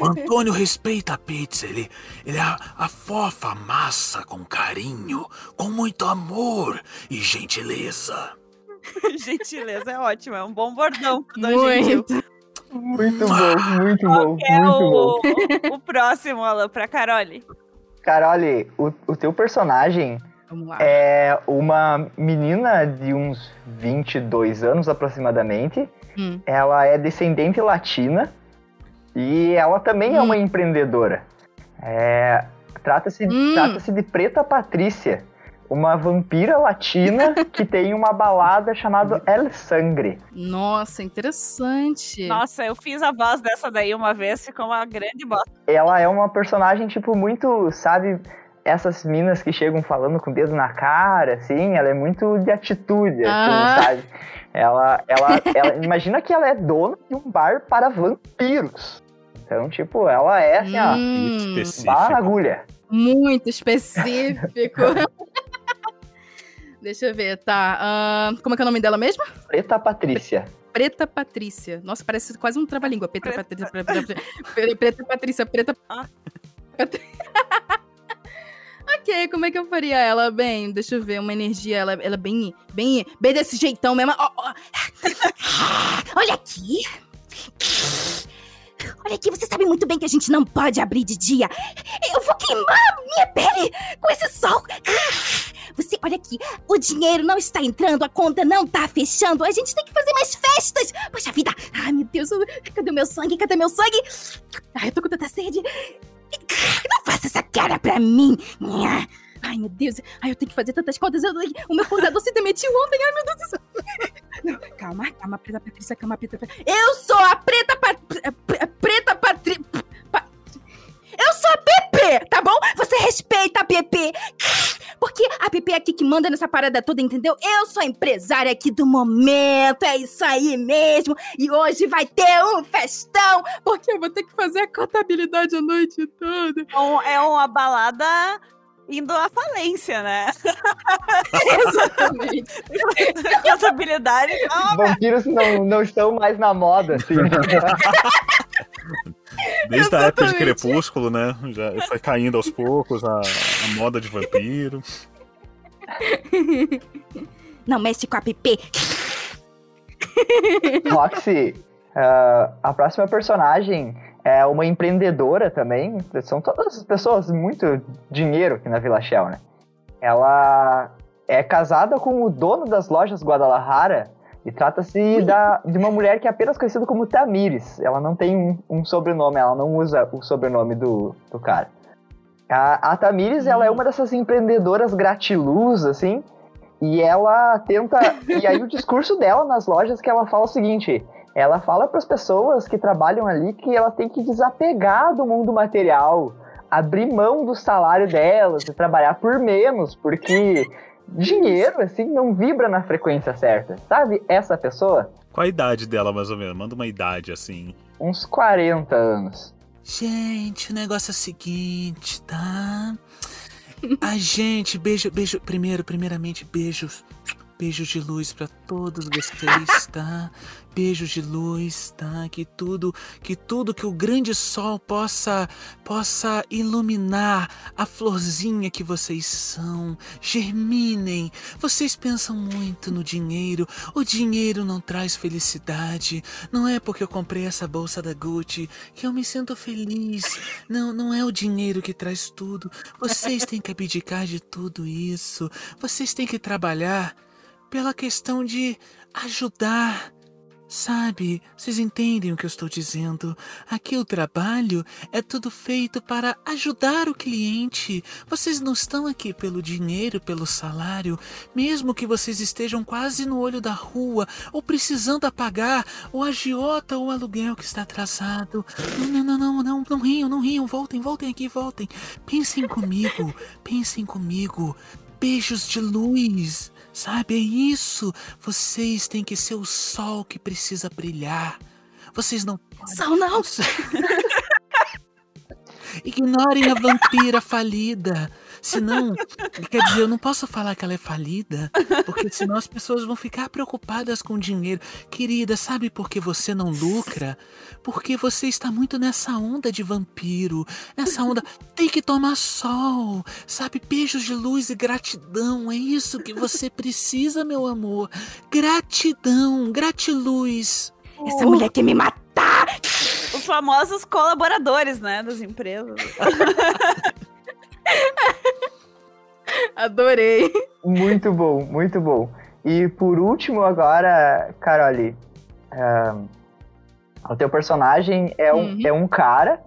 O Antônio respeita a pizza, ele, ele a- afofa a massa com carinho, com muito amor e gentileza. Gentileza é ótimo, é um bom bordão. Muito. Muito bom, muito bom, É muito bom. o, o próximo, Alan, pra Carole. Carole, o, o teu personagem é uma menina de uns 22 anos aproximadamente. Hum. Ela é descendente latina e ela também é Hum. uma empreendedora. É, Trata-se Hum. trata-se de Preta Patrícia, uma vampira latina que tem uma balada chamada El Sangre. Nossa, interessante. Nossa, eu fiz a voz dessa daí uma vez, ficou uma grande bosta. Ela é uma personagem, tipo, muito, sabe, essas minas que chegam falando com o dedo na cara, assim, ela é muito de atitude, assim, Ah. sabe? Ela, ela, ela, imagina que ela é dona de um bar para vampiros. Então, tipo, ela é assim, ó, Hum, Específico. bala na agulha. muito específico. Deixa eu ver, tá. ahn, como é que é o nome dela mesmo? Preta Patrícia. Preta Patrícia. Nossa, parece quase um trava-língua. Preta, Preta- Patrícia. Preta, Preta- Preta Patrícia. Preta. Ah. Patri- ok, como é que eu faria ela? Bem, deixa eu ver. Uma energia, ela, ela é bem, bem, bem desse jeitão mesmo. Ó, ó. Olha aqui. Olha aqui, você sabe muito bem que a gente não pode abrir de dia. Eu vou queimar minha pele com esse sol. Você, olha aqui, o dinheiro não está entrando, a conta não está fechando. A gente tem que fazer mais festas. Poxa vida. Ai, meu Deus, cadê o meu sangue? Cadê meu sangue? Ai, eu tô com tanta sede. Não faça essa cara pra mim. Ai, meu Deus. Ai, eu tenho que fazer tantas contas. Eu, o meu contador se demitiu ontem. Ai, meu Deus do céu. Não, calma, calma, preta Patrícia, calma, preta Patrícia. Eu sou a preta Patrícia. Preta Patrícia. Eu sou a PP, tá bom? Você respeita a PP. Porque a PP é aqui que manda nessa parada toda, entendeu? Eu sou a empresária aqui do momento, é isso aí mesmo. E hoje vai ter um festão, porque eu vou ter que fazer a contabilidade a noite toda. É uma balada indo à falência, né? Exatamente. Contabilidade. Vampiros não, não estão mais na moda, assim. Desde a época de Exatamente. Crepúsculo, né? Já foi caindo aos poucos a, a moda de vampiro. Não mexe com a PP. Roxy, ah, a próxima personagem é uma empreendedora também. São todas pessoas muito dinheiro aqui na Vila Shell, né? Ela é casada com o dono das lojas Guadalajara e trata-se de uma mulher que é apenas conhecida como Tamires. Ela não tem um, um sobrenome, ela não usa o sobrenome do, do cara. A, a Tamires, ela é uma dessas empreendedoras gratiluz, assim, e ela tenta. E aí o discurso dela nas lojas que ela fala o seguinte: ela fala para as pessoas que trabalham ali que elas têm que desapegar do mundo material, abrir mão do salário delas e trabalhar por menos, porque dinheiro assim não vibra na frequência certa. Sabe essa pessoa? Qual a idade dela, mais ou menos? Manda uma idade assim. Uns 40 anos. Gente, o negócio é o seguinte, tá? A gente, beijo, beijo, primeiro, primeiramente, beijos, beijos de luz pra todos vocês, tá? Beijos de luz, tá? Que tudo, que tudo, que o grande sol possa, possa iluminar a florzinha que vocês são. Germinem. Vocês pensam muito no dinheiro. O dinheiro não traz felicidade. Não é porque eu comprei essa bolsa da Gucci que eu me sinto feliz. Não, não é o dinheiro que traz tudo. Vocês têm que abdicar de tudo isso. Vocês têm que trabalhar pela questão de ajudar. Sabe, vocês entendem o que eu estou dizendo? Aqui o trabalho é tudo feito para ajudar o cliente. Vocês não estão aqui pelo dinheiro, pelo salário, mesmo que vocês estejam quase no olho da rua ou precisando apagar o agiota ou o aluguel que está atrasado. Não, não, não, não, não, riam, não riam, voltem, voltem aqui, voltem. Pensem comigo, pensem comigo. Beijos de luz, sabe? É isso. Vocês têm que ser o sol que precisa brilhar. Vocês não Sol não. Ignorem a vampira falida. Senão, quer dizer, eu não posso falar que ela é falida, porque senão as pessoas vão ficar preocupadas com o dinheiro. Querida, sabe por que você não lucra? Porque você está muito nessa onda de vampiro. Nessa onda, tem que tomar sol, sabe? Beijos de luz e gratidão. É isso que você precisa, meu amor. Gratidão, gratiluz. Essa mulher quer me matar. Os famosos colaboradores, né, das empresas. Adorei. Muito bom, muito bom. E por último, agora, Carole, ahn, o teu personagem é um, Uhum. é um cara.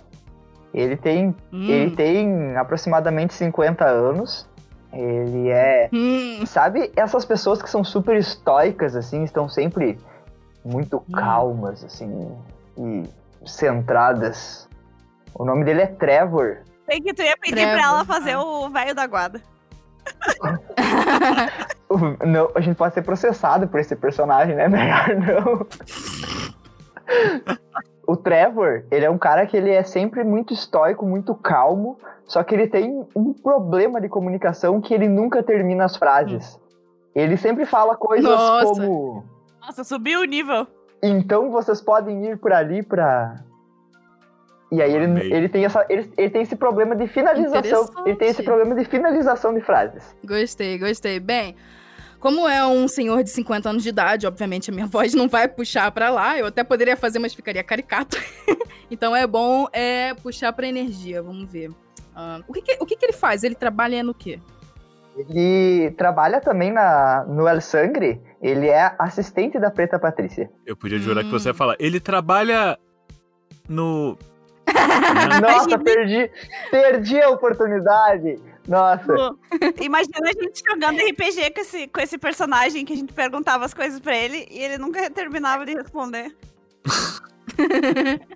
Ele tem, Hum. ele tem aproximadamente 50 anos. Ele é. Hum. Sabe essas pessoas que são super estoicas, assim, estão sempre muito calmas, assim, e centradas. O nome dele é Trevor. Tem que tu ia pedir Trevor, pra ela fazer ah. o velho da guarda. Não, a gente pode ser processado por esse personagem, né? Melhor não. O Trevor, ele é um cara que ele é sempre muito estoico, muito calmo, só que ele tem um problema de comunicação que ele nunca termina as frases. Ele sempre fala coisas Nossa. como Nossa, subiu o nível. então vocês podem ir por ali pra. E aí ele, ele, tem essa, ele, ele tem esse problema de finalização. Ele tem esse problema de finalização de frases. Gostei, gostei. Bem, como é um senhor de 50 anos de idade, obviamente a minha voz não vai puxar pra lá. Eu até poderia fazer, mas ficaria caricato. Então é bom é puxar pra energia, vamos ver. Ah, o que, que- o que, que ele faz? Ele trabalha no quê? Ele trabalha também na, no El Sangre. Ele é assistente da Preta Patrícia. Eu podia jurar que você ia Hum. falar. Ele trabalha no. Nossa, perdi, perdi a oportunidade. Nossa. Imagina a gente jogando RPG com esse, com esse personagem que a gente perguntava as coisas pra ele e ele nunca terminava de responder.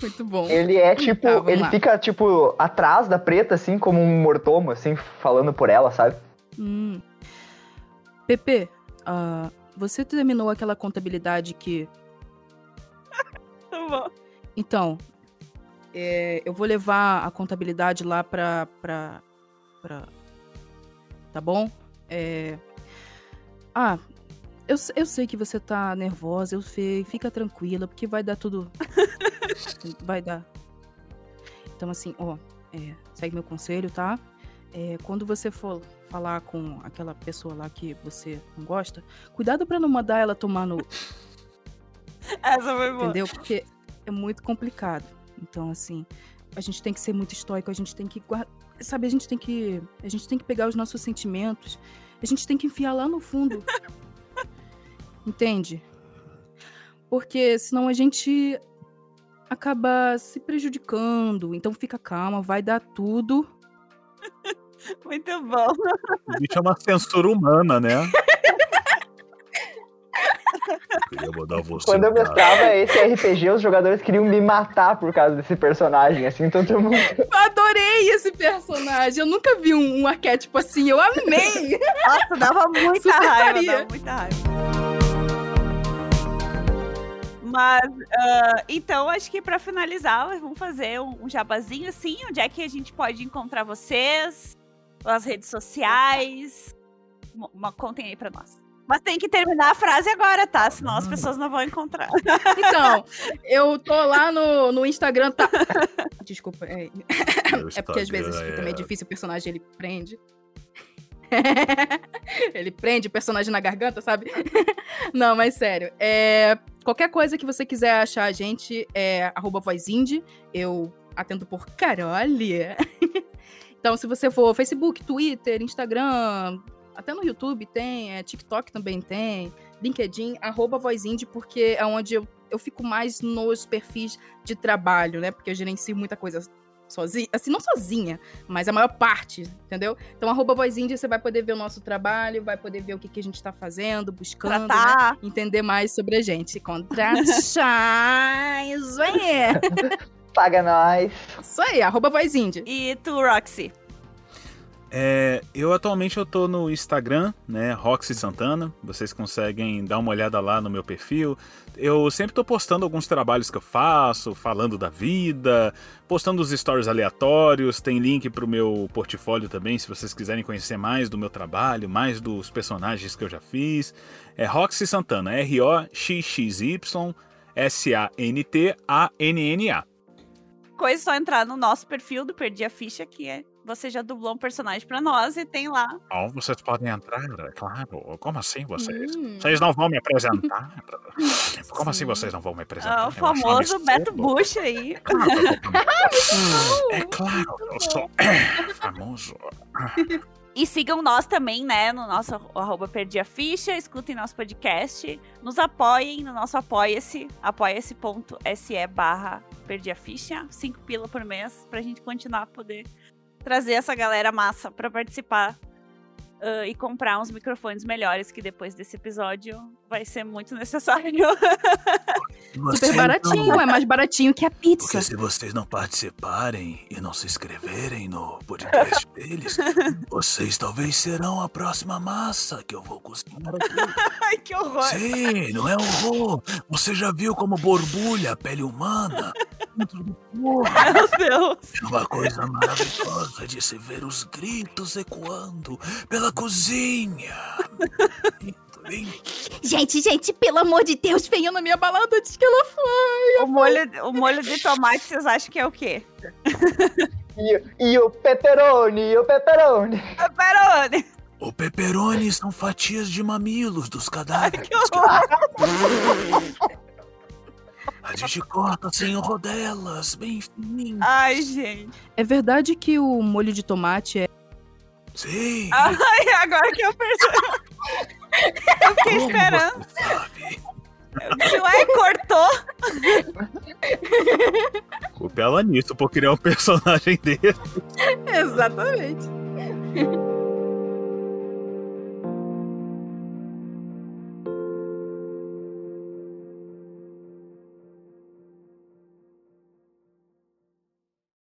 Muito bom. Ele é tipo, Tá, ele lá. fica tipo atrás da Preta, assim, como um mortomo, assim, falando por ela, sabe? Hum. Pepe, ah, você terminou aquela contabilidade que. Tá bom. Então, é, eu vou levar a contabilidade lá pra. pra, pra tá bom? É, ah, eu, eu sei que você tá nervosa, eu sei, fica tranquila, porque vai dar tudo. vai dar. Então, assim, ó, é, segue meu conselho, tá? É, quando você for falar com aquela pessoa lá que você não gosta, cuidado pra não mandar ela tomar no, Essa foi boa. Entendeu? Porque é muito complicado. Então, assim, a gente tem que ser muito estoico, a gente tem que guardar. Sabe, a gente tem que. A gente tem que pegar os nossos sentimentos. A gente tem que enfiar lá no fundo. Entende? Porque senão a gente acaba se prejudicando. Então fica calma, vai dar tudo. Muito bom. O bicho é uma censura humana, né? Queria mandar você. Quando eu mestrava esse RPG, os jogadores queriam me matar por causa desse personagem, assim, então todo mundo. Eu adorei esse personagem. Eu nunca vi um, um arquétipo assim. Eu amei. Nossa, dava muita Super raiva, faria. dava muita raiva. Mas, ah, então, acho que pra finalizar, vamos fazer um, um jabazinho assim, onde é que a gente pode encontrar vocês, as redes sociais, uma, uma- contem aí pra nós. Mas tem que terminar a frase agora, tá? Senão as pessoas não vão encontrar. Então, eu tô lá no, no Instagram, tá? Desculpa, é, é porque às vezes fica é- meio difícil o personagem, ele prende. ele prende o personagem na garganta, sabe? Não, mas sério. É, qualquer coisa que você quiser achar a gente é arroba vozindie. Eu atendo por Carole. então, se você for Facebook, Twitter, Instagram, até no YouTube tem, é, TikTok também tem, LinkedIn, arroba vozindie, porque é onde eu, eu fico mais nos perfis de trabalho, né? Porque eu gerencio muita coisa sozinha, assim, não sozinha, mas a maior parte, entendeu? Então, arroba vozindie, você vai poder ver o nosso trabalho, vai poder ver o que, que a gente tá fazendo, buscando, né? Entender mais sobre a gente. Contratar, aí! Paga nós. Isso aí, arroba vozindie. E tu, Roxy? É, eu atualmente eu tô no Instagram, né, Roxy Santana. Vocês conseguem dar uma olhada lá no meu perfil. Eu sempre tô postando alguns trabalhos que eu faço, falando da vida, postando os stories aleatórios. Tem link pro meu portfólio também, se vocês quiserem conhecer mais do meu trabalho, mais dos personagens que eu já fiz. É Roxy Santana, R O X X Y S A N T A N N A. Coisa é só entrar no nosso perfil do Perdi a Ficha, que é você já dublou um personagem pra nós e tem lá. Oh, vocês podem entrar, é claro. Como assim vocês? Hum. Vocês não vão me apresentar? Como assim Sim. vocês não vão me apresentar? Ah, o famoso Beto. Bush aí. Claro, eu vou- É claro, eu sou famoso. E sigam nós também, né, no nosso arroba Perdi a Ficha, escutem nosso podcast, nos apoiem no nosso apoia-se, apoia-se.se barra Perdi a Ficha, cinco pila por mês, pra gente continuar a poder trazer essa galera massa pra participar ah, e comprar uns microfones melhores, que depois desse episódio vai ser muito necessário. Super baratinho, é mais baratinho que a pizza. Porque se vocês não participarem e não se inscreverem no podcast deles, vocês talvez serão a próxima massa que eu vou cozinhar aqui. Ai, que horror! Sim, não é horror. Você já viu como borbulha a pele humana? Dentro do forno. Meu Deus! É uma coisa maravilhosa de se ver os gritos ecoando pela cozinha. Gente, gente, pelo amor de Deus, Veio na minha balada antes que ela foi. O molho, o molho de tomate, vocês acham que é o quê? E, e o pepperoni, e o pepperoni. Pepperoni! O pepperoni são fatias de mamilos dos cadáveres. A gente corta assim em rodelas, bem fininho. Ai, gente. É verdade que o molho de tomate é. Sim. Ai, agora que eu percebi. Eu fiquei Como esperando. sabe? Ué, cortou? Culpa ela nisso por criar um personagem desse. Exatamente.